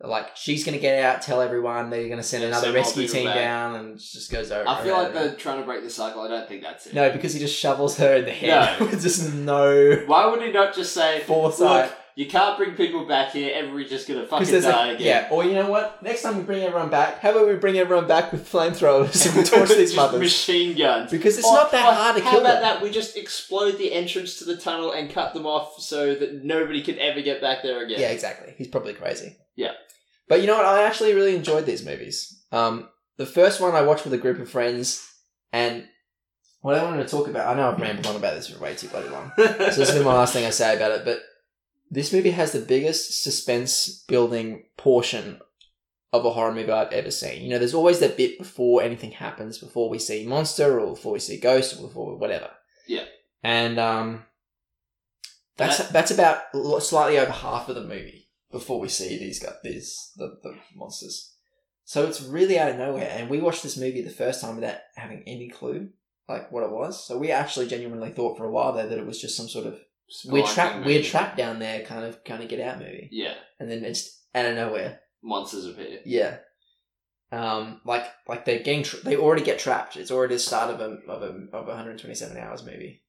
That, like she's gonna get out, tell everyone they're gonna send Yeah, another send more rescue team back. down, and it just goes over. I feel like they're trying to break the cycle. I don't think that's it. no, because he just shovels her in the head No. with just no Why would he not just say, foresight. Look, you can't bring people back here. Everybody's just gonna fucking die like, again. yeah, or you know what? Next time we bring everyone back, how about we bring everyone back with flamethrowers and torch these Just mothers? machine guns. Because it's Or- not that or hard to kill. how about them. that? We just explode the entrance to the tunnel and cut them off so that nobody can ever get back there again. Yeah, exactly. He's probably crazy. Yeah. But you know what? I actually really enjoyed these movies. Um, the first one I watched with a group of friends, and what I wanted to talk about, I know I've rambled on about this for way too bloody long. So this will be my last thing I say about it, but this movie has the biggest suspense building portion of a horror movie I've ever seen. You know, there's always that bit before anything happens, before we see monster or before we see ghost or before whatever. Yeah. And um, that's that's about slightly over half of the movie before we see these guys, these the, the monsters. So it's really out of nowhere. And we watched this movie the first time without having any clue like what it was. So we actually genuinely thought for a while there that it was just some sort of weird Spelunking trap, movie. weird trap down there, kind of kind of get out movie, Yeah, and then it's out of nowhere. monsters appear. Yeah. Um, like like they're getting tra- they already get trapped. It's already the start of a of a of a 127 hours movie.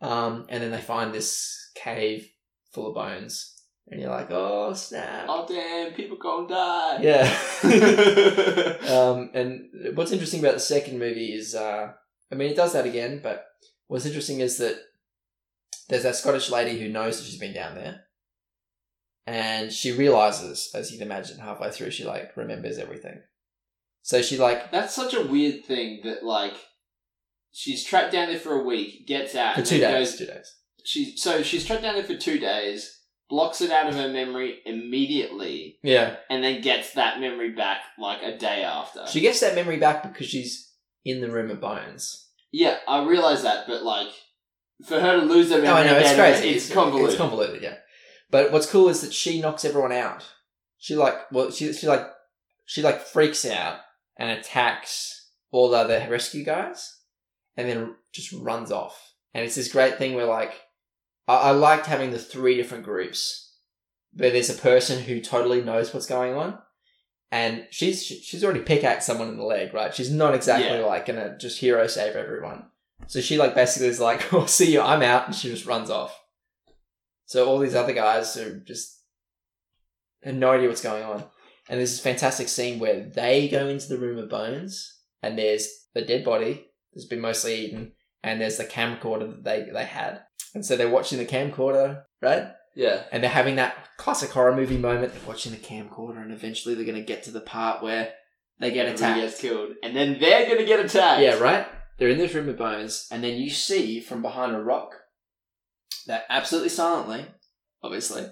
Um, and then they find this cave full of bones, and you're like, oh snap! Oh damn! People gonna die. Yeah. um, and what's interesting about the second movie is, uh, I mean, it does that again, but what's interesting is that there's that Scottish lady who knows that she's been down there, and she realizes, as you can imagine, halfway through, she like remembers everything. So she like That's such a weird thing that like she's trapped down there for a week, gets out, for two days, goes. two days. She so she's trapped down there for two days, blocks it out of her memory immediately, Yeah, and then gets that memory back like a day after. she gets that memory back because she's in the room of bones. yeah, I realize that, but like for her to lose that No, memory, I know it's again, crazy. It's convoluted. It's convoluted, yeah. But what's cool is that she knocks everyone out. She like, well, she she like, she like freaks out and attacks all the other rescue guys, and then just runs off. And it's this great thing where like, I, I liked having the three different groups, where there's a person who totally knows what's going on. And she's she- she's already pickaxed someone in the leg, right? She's not exactly Yeah. like gonna just hero save everyone. So she like basically is like, "Oh, see you, I'm out," and she just runs off. So all these other guys are just have no idea what's going on. And there's this fantastic scene where they go into the room of bones, and there's the dead body that's been mostly eaten, and there's the camcorder that they they had, and so they're watching the camcorder, right? yeah, And they're having that classic horror movie moment. They're watching the camcorder, and eventually they're going to get to the part where they get everybody attacked. gets killed, and then they're gonna get attacked. Yeah, right? They're in this room of bones, and then you see from behind a rock that absolutely silently, obviously,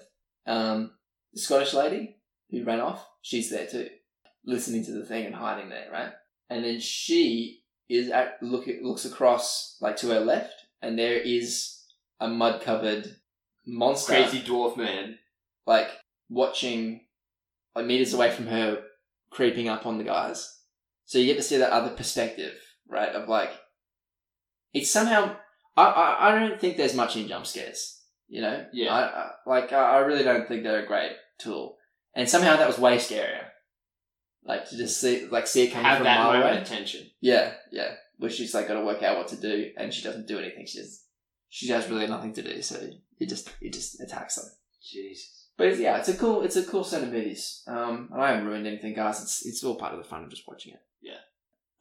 um, the Scottish lady who ran off, she's there too, listening to the thing and hiding there, right? And then she is at look looks across like to her left, and there is a mud covered monster crazy dwarf man. like watching like meters away from her creeping up on the guys. So you get to see that other perspective, right? Of like it's somehow I I, I don't think there's much in jump scares. You know? Yeah. I, I like I I really don't think they're a great tool. And somehow that was way scarier. Like to just see like see it coming Have from a that mile away. of. Yeah, yeah. Where she's like got to work out what to do, and she doesn't do anything. She just she has really nothing to do, so it just it just attacks them. Jesus. But it's, yeah, it's a cool it's a cool set of movies. Um, and I haven't ruined anything, guys. It's it's all part of the fun of just watching it. Yeah.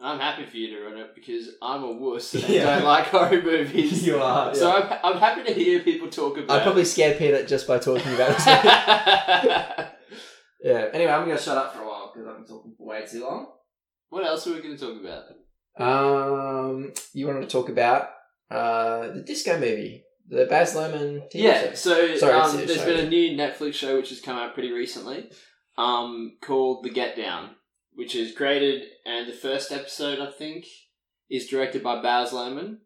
I'm happy for you to run it because I'm a wuss and Yeah. don't like horror movies. You are. So I'm, I'm happy to hear people talk about. I probably scared Peter just by talking about it. yeah. Anyway, I'm gonna shut up for a while because I've been talking for way too long. what else are we going to talk about? Um, you wanted to talk about uh the disco movie, the Baz Luhrmann TV Yeah, show. so Sorry, um, it's- there's sorry. been a new Netflix show which has come out pretty recently, um, called The Get Down, which is created and the first episode I think is directed by Baz Luhrmann,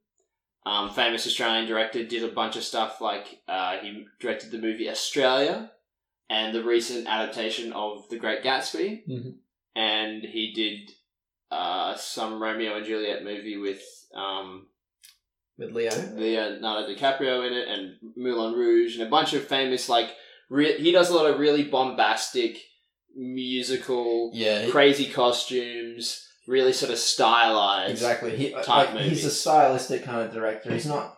um, famous Australian director. Did a bunch of stuff like uh, he directed the movie Australia and the recent adaptation of The Great Gatsby, Mhm. and he did uh, some Romeo and Juliet movie with. Um, with Leo. Leo, Leonardo DiCaprio in it and Moulin Rouge and a bunch of famous like re- he does a lot of really bombastic musical Yeah, crazy costumes really sort of stylized exactly. He, type like, he's a stylistic kind of director. He's not.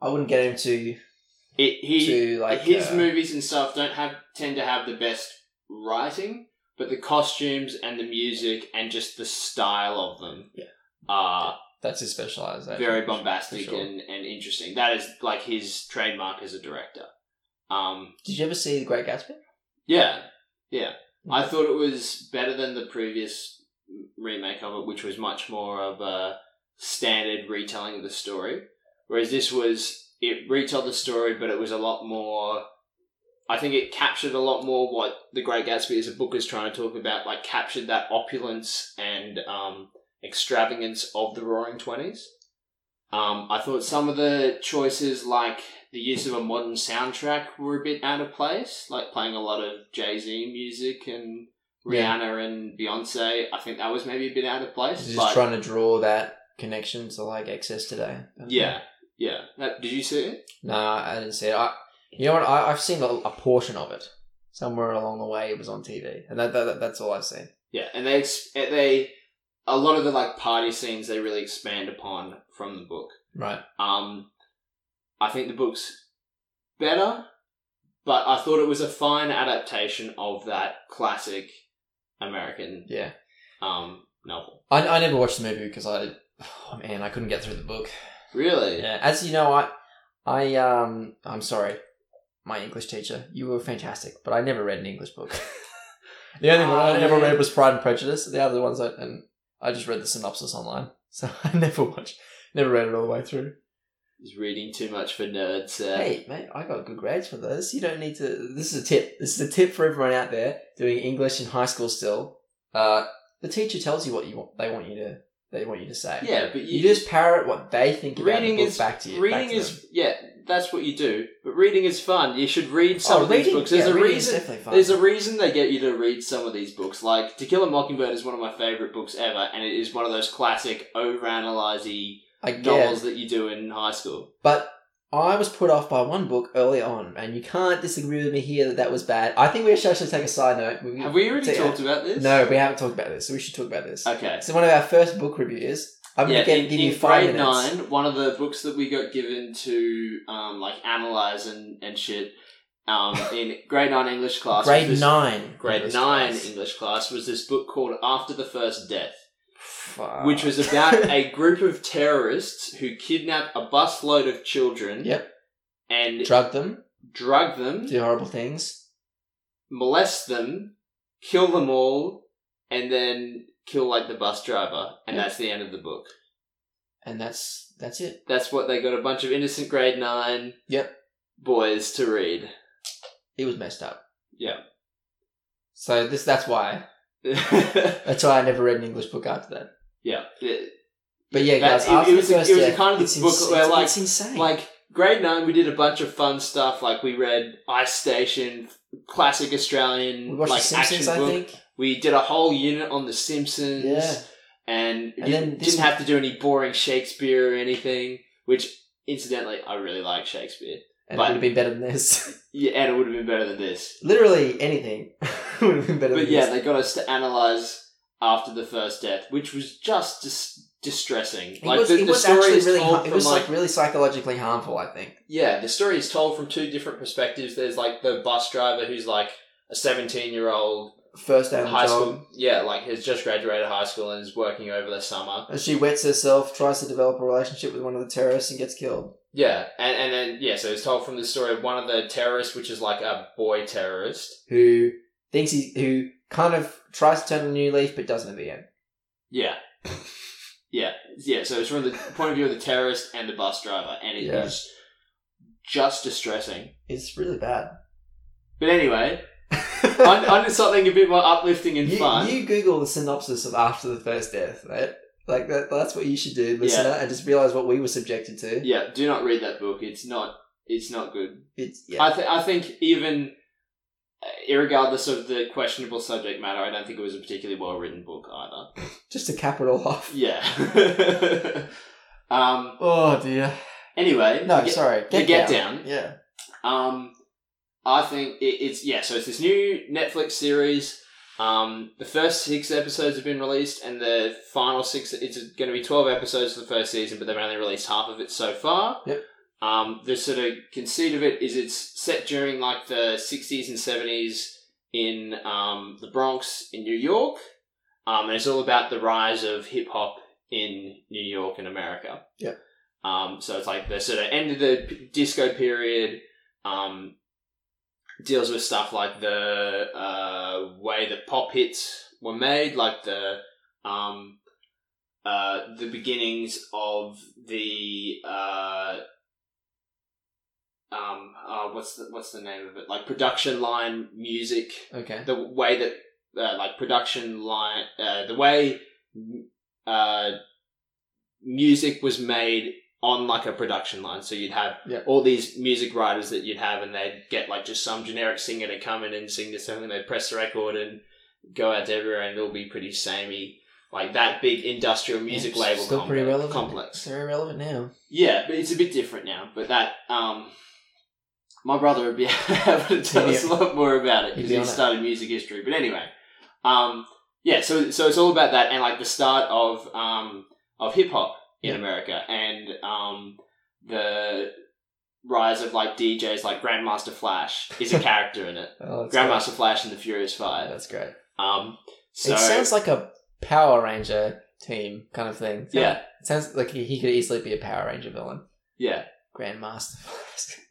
I wouldn't get him to it, he to like his uh, movies and stuff don't have tend to have the best writing but the costumes and the music and just the style of them Yeah. are That's his specialization. very bombastic sure. and, and interesting that is like his trademark as a director um Did you ever see The Great Gatsby? Yeah, yeah. I thought it was better than the previous remake of it, which was much more of a standard retelling of the story. Whereas this was it retold the story, but it was a lot more. I think it captured a lot more what The Great Gatsby as a book is trying to talk about. Like captured that opulence and um, extravagance of the Roaring Twenties. Um, I thought some of the choices, like the use of a modern soundtrack, were a bit out of place, like playing a lot of Jay Z music and Yeah. Rihanna and Beyonce. I think that was maybe a bit out of place. He's but just trying to draw that connection to like access today. Yeah, yeah. That, did you see it? Nah, I didn't see it. I, you know what? I, I've seen a, a portion of it somewhere along the way. It was on TV, and that, that that's all I've seen. Yeah, and they they a lot of the like party scenes they really expand upon from the book. Right. Um, I think the book's better, but I thought it was a fine adaptation of that classic American Yeah. um novel. I, I never watched the movie because I, oh man, I couldn't get through the book. Really? Yeah. As you know, I, I um, I'm sorry, my English teacher. You were fantastic, but I never read an English book. the only one I never read was Pride and Prejudice. The other ones, I, and I just read the synopsis online, so I never watched, never read it all the way through. Is reading too much for nerds. Uh, Hey, mate, I got good grades for this. You don't need to. This is a tip. This is a tip for everyone out there doing English in high school still. Uh, the teacher tells you what you want. They want you to. They want you to say. Yeah, but you, You just parrot what they think about reading the book is back to you. reading is them. yeah, that's what you do. But reading is fun. You should read some oh, of reading, these books. There's yeah, a reading reason. Definitely fun. There's a reason they get you to read some of these books. Like To Kill a Mockingbird is one of my favorite books ever, and it is one of those classic overanalyze I novels that you do in high school. but I was put off by one book early on, and you can't disagree with me here that that was bad. I think we should actually take a side note. Have we already talked about this? No, we haven't talked about this, so we should talk about this. Okay. So one of our first book reviews. I'm yeah, gonna in, give in you five grade minutes. nine, one of the books that we got given to um, like analyze and, and shit um, in grade nine English class. Grade this- nine. Grade English nine class. English class was this book called After the First Death, Fuck. which was about a group of terrorists who kidnap a busload of children. Yep. And drug them, drug them, do horrible things. molest them, kill them all, and then kill like the bus driver, and that's the end of the book. and that's that's it. That's what they got a bunch of innocent grade nine Yep. boys to read. It was messed up. Yeah. So this that's why that's why I never read an English book after that. It- But yeah, guys, it- after it was a- it was a kind of book ins- where, it's, like- it's insane. like grade nine, we did a bunch of fun stuff. Like we read Ice Station, classic Australian we watched like action I book. We did a whole unit on The Simpsons. Yeah, and, And then didn't have to do any boring Shakespeare or anything. Which, incidentally, I really like Shakespeare. and But- it would have been better than this. Yeah, and it would have been better than this. Literally anything would have been better. But yeah, this. they got us to analyze after the first death, which was just dis- distressing. It like was, the, it the was story actually really. It was like, like really psychologically harmful. I think. yeah, the story is told from two different perspectives. There's like the bus driver who's like a 17 year old First day on the high job. school, yeah, like has just graduated high school and is working over the summer. And she wets herself, tries to develop a relationship with one of the terrorists, and gets killed. Yeah, and and then yeah, so it's told from the story of one of the terrorists, which is like a boy terrorist. Who thinks he who kind of tries to turn a new leaf, but doesn't at the end. Yeah. Yeah, yeah. So it's from the point of view of the terrorist and the bus driver, and it is Yeah. just distressing. It's really bad. But anyway, on, on to something a bit more uplifting and you, fun. you Google the synopsis of After the First Death, right? Like that, that's what you should do, listener, and just realize what we were subjected to. yeah, do not read that book. It's not. It's not good. It's yeah. I think. I think even, uh, irregardless of the questionable subject matter, I don't think it was a particularly well written book either. just to cap it all off. Yeah. um. Oh dear. Anyway. No, get- sorry. the Get Down. Yeah. Um, I think it, it's yeah. So it's this new Netflix series. Um, the first six episodes have been released, and the final six. It's going to be twelve episodes for the first season, but they've only released half of it so far. Yep. Um, the sort of conceit of it is it's set during like the sixties and seventies in um, the Bronx in New York. Um, and it's all about the rise of hip hop in New York and America. Yep. Um, so it's like the sort of end of the disco period. Um, deals with stuff like the uh, way that pop hits were made, like the um, uh, the beginnings of the uh, um, uh, what's the what's the name of it? Like production line music Okay. the way that uh, like production line uh, the way uh, music was made on like a production line so you'd have Yeah. all these music writers that you'd have and they'd get like just some generic singer to come in and sing this song and they'd press the record and go out to everywhere and it'll be pretty samey like that big industrial music Yeah, label still pretty relevant. complex. It's very relevant now. Yeah, but it's a bit different now. But that, um, my brother would be able to tell be- us a lot more about it because be he on it. music history. But anyway, um, yeah, so so it's all about that and like the start of um of hip hop in Yeah. America and um the rise of like DJs like Grandmaster Flash is a character in it. Oh, Grandmaster Flash and the Furious. Five. That's great. Um, so it sounds like a Power Ranger team kind of thing. Sounds- yeah, It sounds like he, he could easily be a Power Ranger villain. yeah. Grandmaster. Flash.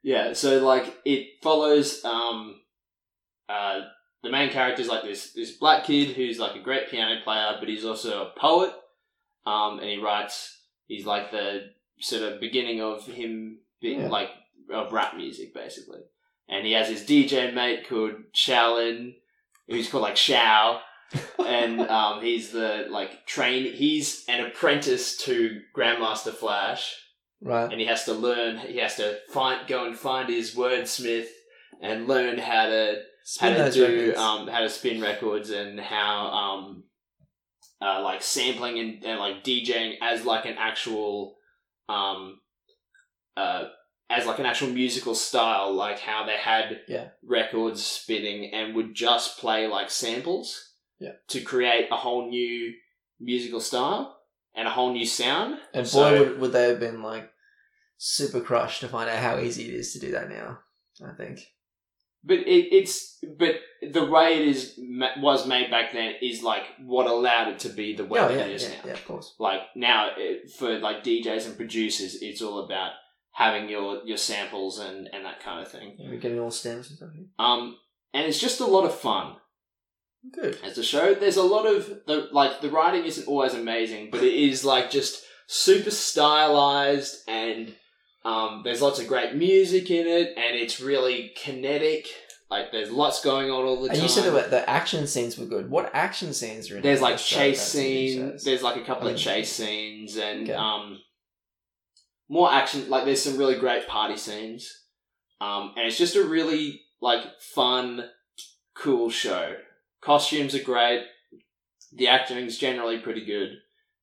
Yeah, so like it follows um uh the main character is like this this black kid who's like a great piano player, but he's also a poet. Um and he writes he's like the sort of beginning of him being Yeah. like of rap music basically. And he has his DJ mate called Shaolin, who's called like Shao. and um, he's the like train he's an apprentice to Grandmaster Flash right. and he has to learn. He has to find, go and find his wordsmith and learn how to Spin how to do um how to spin records and how um uh like sampling and, and like DJing as like an actual um uh as like an actual musical style, like how they had Yeah. records spinning and would just play like samples Yeah. to create a whole new musical style and a whole new sound. and boy, so- would, would they have been like super crushed to find out how easy it is to do that now. I think. But it, it's but the way it is was made back then is like what allowed it to be the way Oh, yeah, is yeah, now. yeah, of course. Like now, it, for like DJs and producers, it's all about having your your samples and and that kind of thing. Yeah, we're getting all stems and stuff. Um, and it's just a lot of fun Good. as a show. There's a lot of the like the writing isn't always amazing, but it is like just super stylized and um, there's lots of great music in it, and it's really kinetic. Like there's lots going on all the And time. you said that the action scenes were good. What action scenes are in There's like chase compared to TV scenes. There's like a couple of chase scenes and Okay. um, more action. Like there's some really great party scenes, um, and it's just a really like fun, cool show. Costumes are great. The acting's generally pretty good,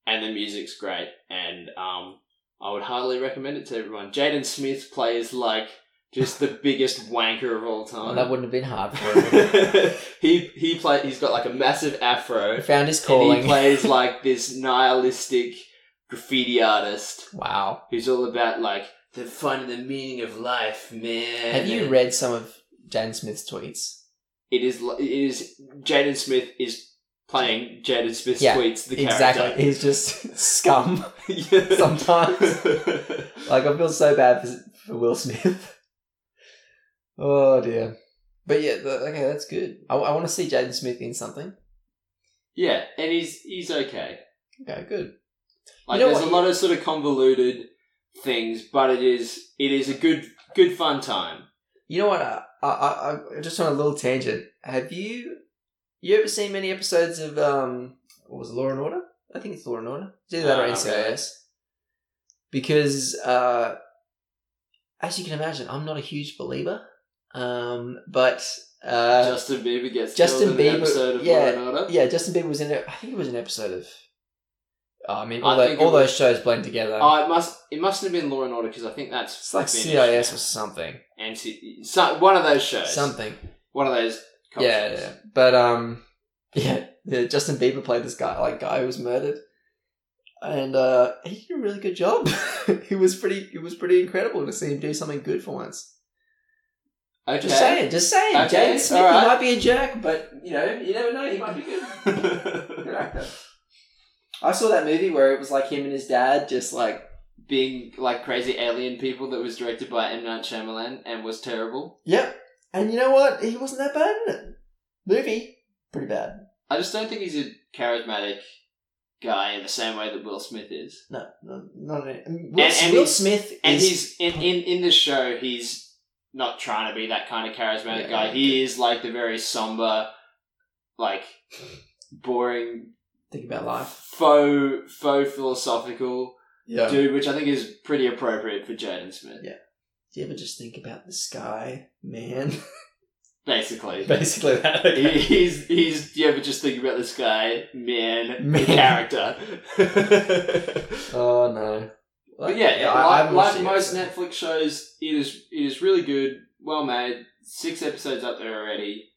and the music's great. And um, I would highly recommend it to everyone. Jaden Smith plays like just the biggest wanker of all Well, time. that wouldn't have been hard for him. he he play. He's got like a massive afro. he found his And calling. he plays like this nihilistic graffiti artist wow. who's all about like the fun and the meaning of life, man. Have you read some of Jaden Smith's tweets? It is. It is. Jaden Smith is playing Jaden Smith Yeah, tweets. The exactly. character. He's just scum. Yeah. Sometimes. Like I feel so bad for, for Will Smith. oh dear. But yeah, the, okay, that's good. I, I want to see Jaden Smith in something. yeah, and he's he's okay. Okay, good. Like You know there's what? a lot of sort of convoluted things, but it is it is a good good fun time. You know what? I, I, I just on a little tangent. Have you you ever seen many episodes of um what was it, Law and Order? I think it's Law and Order. It's either that No, or not really. NCIS. Because uh, as you can imagine, I'm not a huge believer. Um, but uh, Justin Bieber gets Justin killed in an Bieber- episode of yeah, Law and Order. yeah, Justin Bieber was in it. I think it was an episode of. Oh, I mean, all, I it all was- those shows blend together. Oh, it must it must have been Law and Order because I think that's it's like CIS or something. and so, one of those shows. Something. One of those. Yeah, yeah. But um, yeah, yeah. Justin Bieber played this guy, like guy who was murdered, and uh, he did a really good job. he was pretty. It was pretty incredible to see him do something good for once. Okay. Just saying, just saying. Okay, Jaden Smith, alright. he might be a jerk, but you know, you never know. He might be good. Good actor. I saw that movie where it was like him and his dad just like Being like crazy alien people that was directed by M Night Shyamalan and was terrible. Yep. And you know what? He wasn't that bad in it. Movie, pretty bad. I just don't think he's a charismatic guy in the same way that Will Smith is. No, no not in it. Will, and Will Smith And is he's in, in in the show. He's not trying to be that kind of charismatic Yeah. guy. He is like the very somber, like boring, think about life. faux faux philosophical Yeah. dude, which I think is pretty appropriate for Jaden Smith. Yeah. Do you ever just think about the sky, man? basically. Basically that. Okay. he's he's. Do you ever just think about this guy, man, Man. the character? oh no. But yeah, I- I like, like most episode. Netflix shows, it is it is really good, well made. Six episodes up there already.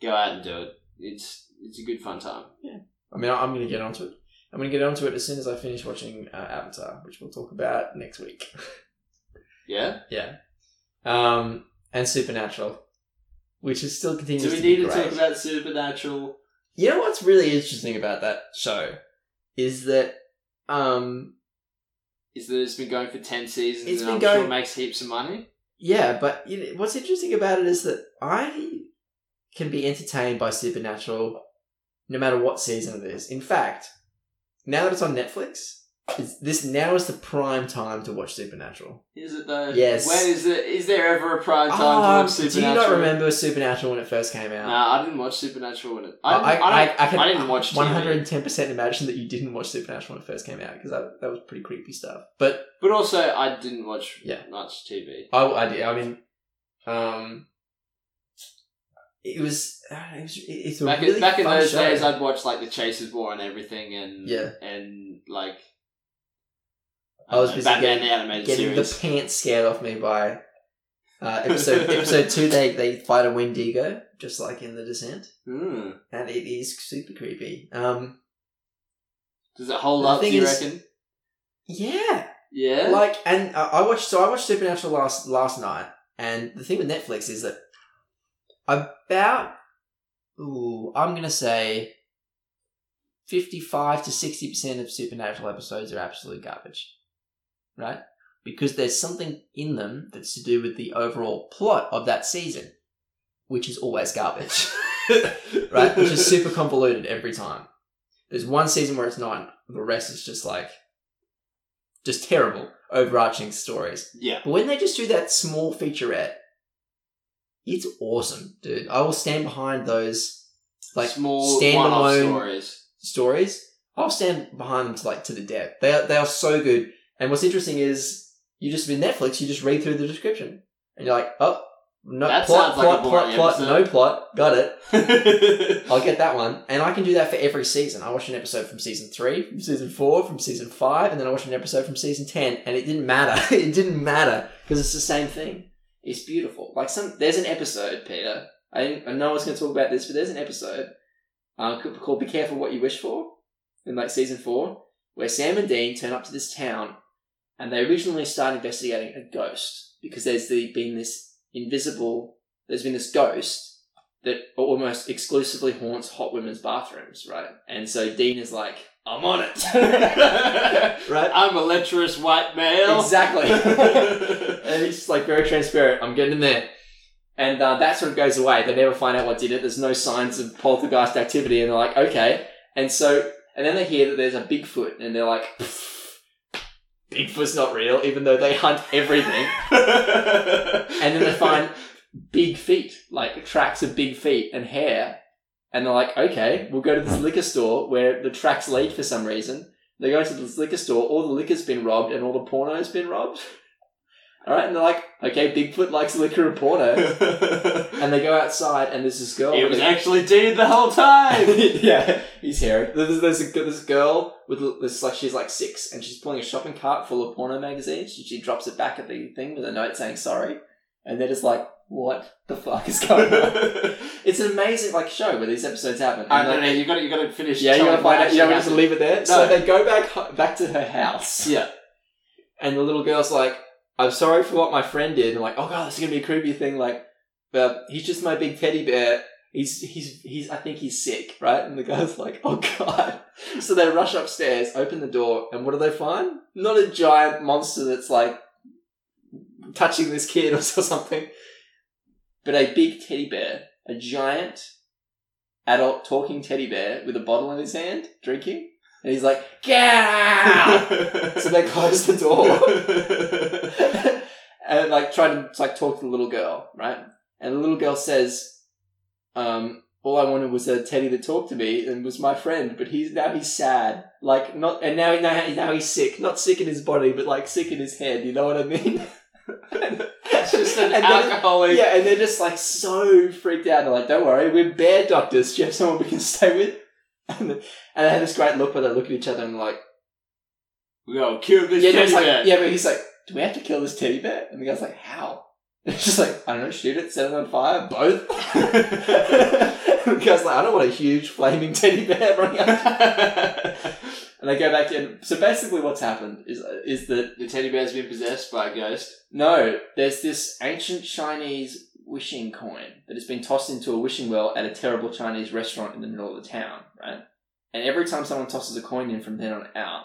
Go out and do it. It's it's a good fun time. Yeah. I mean, I'm going to get onto it. I'm going to get onto it as soon as I finish watching uh, Avatar, which we'll talk about next week. Yeah. yeah. Um, and Supernatural, which is still continues Do we to need be to great. talk about Supernatural? You know what's really interesting about that show is that um Is that it's been going for ten seasons It's and been I'm going- sure it makes heaps of money. yeah, but you know, what's interesting about it is that I can be entertained by Supernatural no matter what season it is. In fact, now that it's on Netflix, it's, this now is the prime time to watch Supernatural. Is it though? Yes. When is it? Is there ever a prime time to Um, watch Do you not remember Supernatural when it first came out? Nah, I didn't watch Supernatural when it. I, I, didn't, I, I, I, can didn't watch One hundred and ten percent imagine that you didn't watch Supernatural when it first came out because that, that was pretty creepy stuff. But But also, I didn't watch Yeah. much TV. I, I, did- I mean, um, it was uh, it was it's a Back, really in, back in those show. days, I'd watch like the Chasers War and everything, and Yeah. and like I was uh, busy Batman getting- the animated getting series. the pants scared off me by uh, episode episode two. They they fight a Wendigo just like in the Descent, Hmm. and it is super creepy. Um, Does it hold up? Do you is- reckon? yeah, Yeah. like and uh, I watched so I watched Supernatural last last night, and the thing with Netflix is that about ooh I'm gonna say fifty five to sixty percent of Supernatural episodes are absolute garbage, right? Because there's something in them that's to do with the overall plot of that season, which is always garbage, right? Which is super convoluted every time. There's one season where it's not, the rest is just like just terrible overarching stories. yeah. But when they just do that small featurette, it's awesome, dude. I will stand behind those like Small standalone stories. stories. I'll stand behind them to like to the death. They are, they are so good. And what's interesting is you just with Netflix, you just read through the description and you're like, oh, no That plot, sounds like plot, plot, plot, no plot. Got it. I'll get that one, and I can do that for every season. I watched an episode from season three, from season four, from season five, and then I watched an episode from season ten, and it didn't matter. it didn't matter because it's the same thing. It's beautiful. Like some, there's an episode, Peter. I didn't. I know I was going to talk about this, but there's an episode uh, called "Be Careful What You Wish For" in like season four, where Sam and Dean turn up to this town, and they originally start investigating a ghost because there's the, been this invisible. There's been this ghost that almost exclusively haunts hot women's bathrooms, right? And so Dean is like, I'm on it. right? I'm a lecherous white male. Exactly. and he's like very transparent. I'm getting in there. And uh, that sort of goes away. They never find out what did it. There's no signs of poltergeist activity. And they're like, okay. And so, and then they hear that there's a Bigfoot. And they're like, "Pfft, Bigfoot's not real, even though they hunt everything. And then they find big feet, like tracks of big feet and hair. And they're like, okay, we'll go to this liquor store where the tracks lead for some reason. They go to this liquor store, all the liquor's been robbed and all the porno's been robbed. Alright, and they're like, okay, Bigfoot likes liquor and porno. And they go outside and there's this girl. it was actually Dean the whole time. yeah, he's hairy. There's, there's a, this girl with this like she's like six and she's pulling a shopping cart full of porno magazines. She, she drops it back at the thing with a note saying sorry, and they're just like, "What the fuck is going on?" it's an amazing like show where these episodes happen. I don't know. You got to you got to finish. yeah, you telling gotta find out. You don't actually just leave it there. No. So they go back back to her house, Yeah. and the little girl's like, "I'm sorry for what my friend did." And like, "Oh god, this is gonna be a creepy thing." Like, but he's just my big teddy bear. He's he's he's. I think he's sick, right? And the guy's like, "Oh god." So they rush upstairs, open the door, and what do they find? Not a giant monster that's like touching this kid or something, but a big teddy bear, a giant adult talking teddy bear with a bottle in his hand, drinking, and he's like, "Get out!" so they close the door and like try to like talk to the little girl, right? And the little girl says, um, all I wanted was a teddy to talk to me and was my friend, but he's now he's sad. Like not and now now, now he's sick. Not sick in his body, but like sick in his head, you know what I mean? It's just an And alcoholic. Yeah, and they're just like so freaked out. They're like, "Don't worry, we're bear doctors. Do you have someone we can stay with?" And, and they have this great look where they look at each other and like, We gotta kill this "Yeah, teddy like, bear. yeah." But he's like, "Do we have to kill this teddy bear?" And the guy's like, "How?" And it's just like, "I don't know. Shoot it, set it on fire, both." the guy's like, "I don't want a huge flaming teddy bear running up." And they go back in. So basically, what's happened is is that the teddy bear's been possessed by a ghost. No, there's this ancient Chinese wishing coin that has been tossed into a wishing well at a terrible Chinese restaurant in the middle of the town, right? And every time someone tosses a coin in from then on out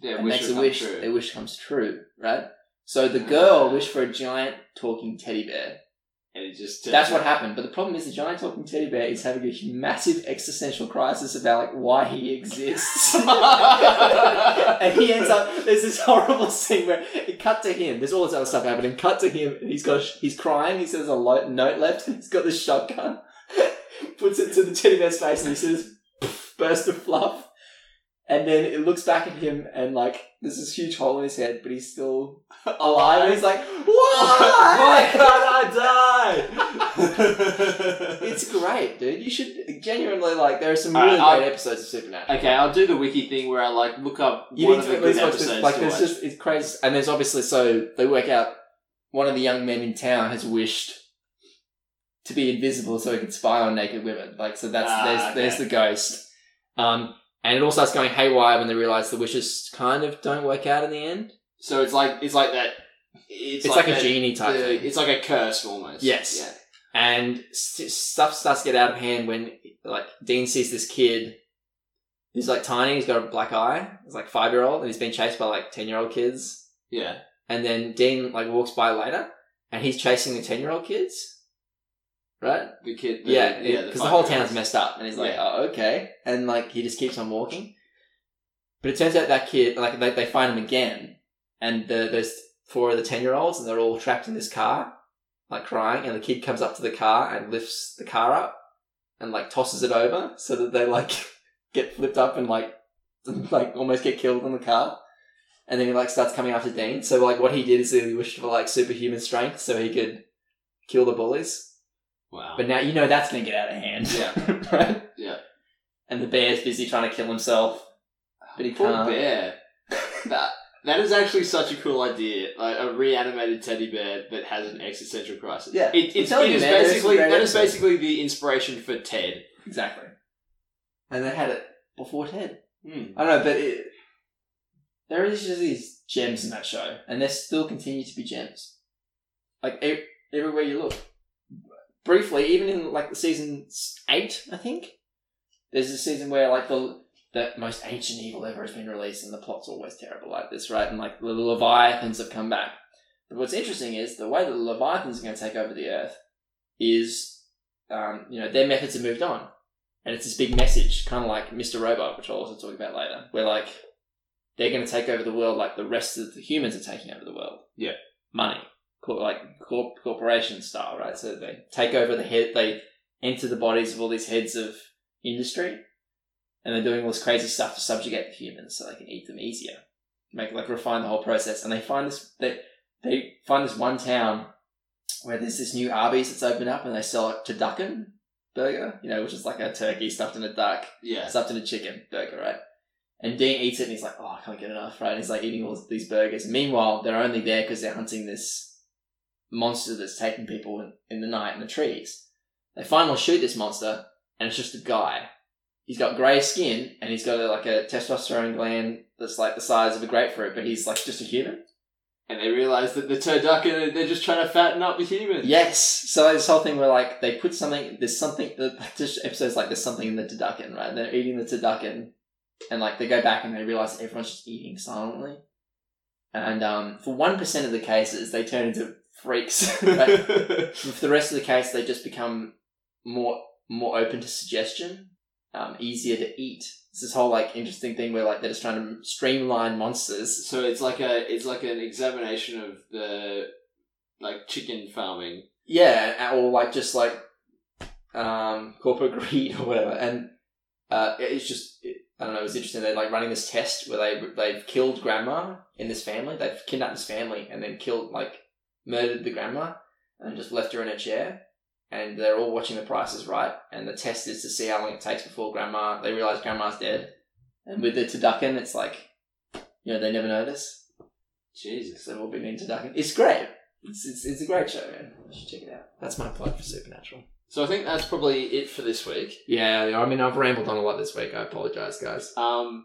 Yeah, makes a wish, true. their wish comes true, right? So the girl wished for a giant talking teddy bear. and it just That's what happened. But the problem is the giant talking teddy bear is having a massive existential crisis about like why he exists. and he ends up there's this horrible scene where it cut to him there's all this other stuff happening cut to him and he's got he's crying he says a lo- note left he's got this shotgun puts it to the teddy bear's face and he says burst of fluff and then it looks back at him and like there's this huge hole in his head but he's still alive and he's like why Why can't I die? it's great dude you should genuinely like there are some really I'll- great episodes of supernatural Okay, I'll do the wiki thing where I like look up You one need of to the at least good this. episodes Like, to there's watch. just it's crazy, and there's obviously so they work out one of the young men in town has wished to be invisible so he could spy on naked women. Like, so that's Ah, there's okay. there's the ghost. Um, and it all starts going haywire when they realize the wishes kind of don't work out in the end. So it's like it's like that. It's, It's, like, a that- genie type the- thing. It's like a curse almost. Yes. Yeah. And st- stuff starts to get out of hand when like Dean sees this kid. He's like tiny. He's got a black eye. He's like five year old, and he's been chased by like ten year old kids. Yeah. and then Dean like walks by later, and he's chasing the ten year old kids, right? The kid. The, yeah, yeah. because the, whole town's messed up, and he's like, Yeah. "Oh, okay," and like he just keeps on walking. But it turns out that kid, like they, they find him again, and the, there's four of the ten year olds, and they're all trapped in this car, like crying, and the kid comes up to the car and lifts the car up, and like tosses it over so that they like get flipped up and like like almost get killed in the car. And then he like starts coming after Dean. So like what he did is he wished for like superhuman strength so he could kill the bullies. Wow. But now you know that's gonna get out of hand. Yeah. right? Yeah. And the bear's busy trying to kill himself. But he Poor can't. bear. that that is actually such a cool idea. Like a reanimated teddy bear that has an existential crisis. Yeah. It, I'm it, telling it you, is man, basically that is basically the inspiration for Ted. Exactly. And they had it before Ted. Hmm. I don't know, but it, there is just these gems in that show, and there still continue to be gems. Like ev- everywhere you look. Briefly, even in like the season eight, I think there's a season where like the the most ancient evil ever has been released, and the plot's always terrible like this, right? And like the leviathans have come back. But what's interesting is the way that the leviathans are going to take over the earth is, um, you know, their methods have moved on. And it's this big message, kind of like Mr. Robot, which I'll also talk about later, where like they're going to take over the world like the rest of the humans are taking over the world. Yeah. Money, like corp- corporation style, right? So they take over the head, they enter the bodies of all these heads of industry, and they're doing all this crazy stuff to subjugate the humans so they can eat them easier, make like refine the whole process. And they find this they they find this one town where there's this new Arby's that's opened up, and they sell it Turducken burger, you know, which is like a turkey stuffed in a duck, Yeah. stuffed in a chicken burger, right? And Dean eats it and he's like, oh, I can't get enough, right? And he's like eating all these burgers. Meanwhile, they're only there because they're hunting this monster that's taking people in, in the night in the trees. They finally shoot this monster and it's just a guy. He's got grey skin and he's got a, like a testosterone gland that's like the size of a grapefruit, but he's like just a human. And they realize that the turducken, they're just trying to fatten up the humans. Yes. So this whole thing where like they put something, there's something. The this episode's like there's something in the turducken, right? They're eating the turducken, and like they go back and they realize everyone's just eating silently. And um, for one percent of the cases, they turn into freaks. For the rest of the case, they just become more more open to suggestion, um, easier to eat. It's this whole like interesting thing where like they're just trying to streamline monsters. so it's like a it's like an examination of the like chicken farming. Yeah, or like just like um, corporate greed or whatever. And uh, it's just it, I don't know. It was interesting. They're like running this test where they they've killed grandma in this family. They've kidnapped this family and then killed like murdered the grandma and just left her in a chair. And they're all watching The Price is Right, and the test is to see how long it takes before grandma. They realize grandma's dead, and with the turducken, it's like, you know, they never notice. Jesus. They've all been in turducken. It's great. It's, it's, it's a great show, man. You should check it out. That's my plug for Supernatural. So I think that's probably it for this week. Yeah, I mean, I've rambled on a lot this week. I apologize, guys. Um,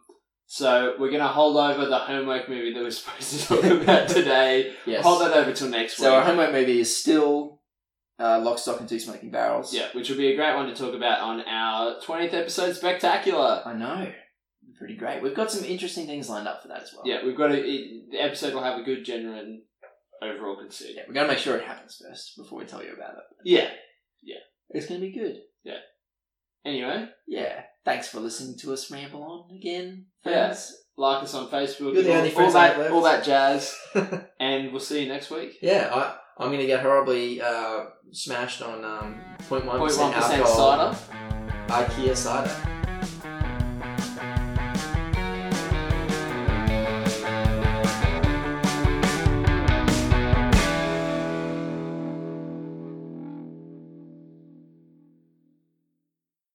so we're gonna hold over the homework movie that we're supposed to talk about today. Yes. Hold that over till next week. So our homework movie is still uh, Lock, Stock, and Two Smoking Barrels. Yeah, which will be a great one to talk about on our twentieth episode spectacular. I know. Pretty great. We've got some interesting things lined up for that as well. Yeah, we've got a it, the episode will have a good genuine overall conceit. Yeah, we gotta make sure it happens first before we tell you about it. Yeah. Yeah, it's gonna be good. Yeah. Anyway, Yeah. Thanks for listening to us ramble on again, Yeah. like us on Facebook. You're the all, only all friends I that left. all that jazz, and we'll see you next week. Yeah, I, I'm gonna get horribly uh, smashed on um, 0.1% Point one percent alcohol cider. IKEA cider.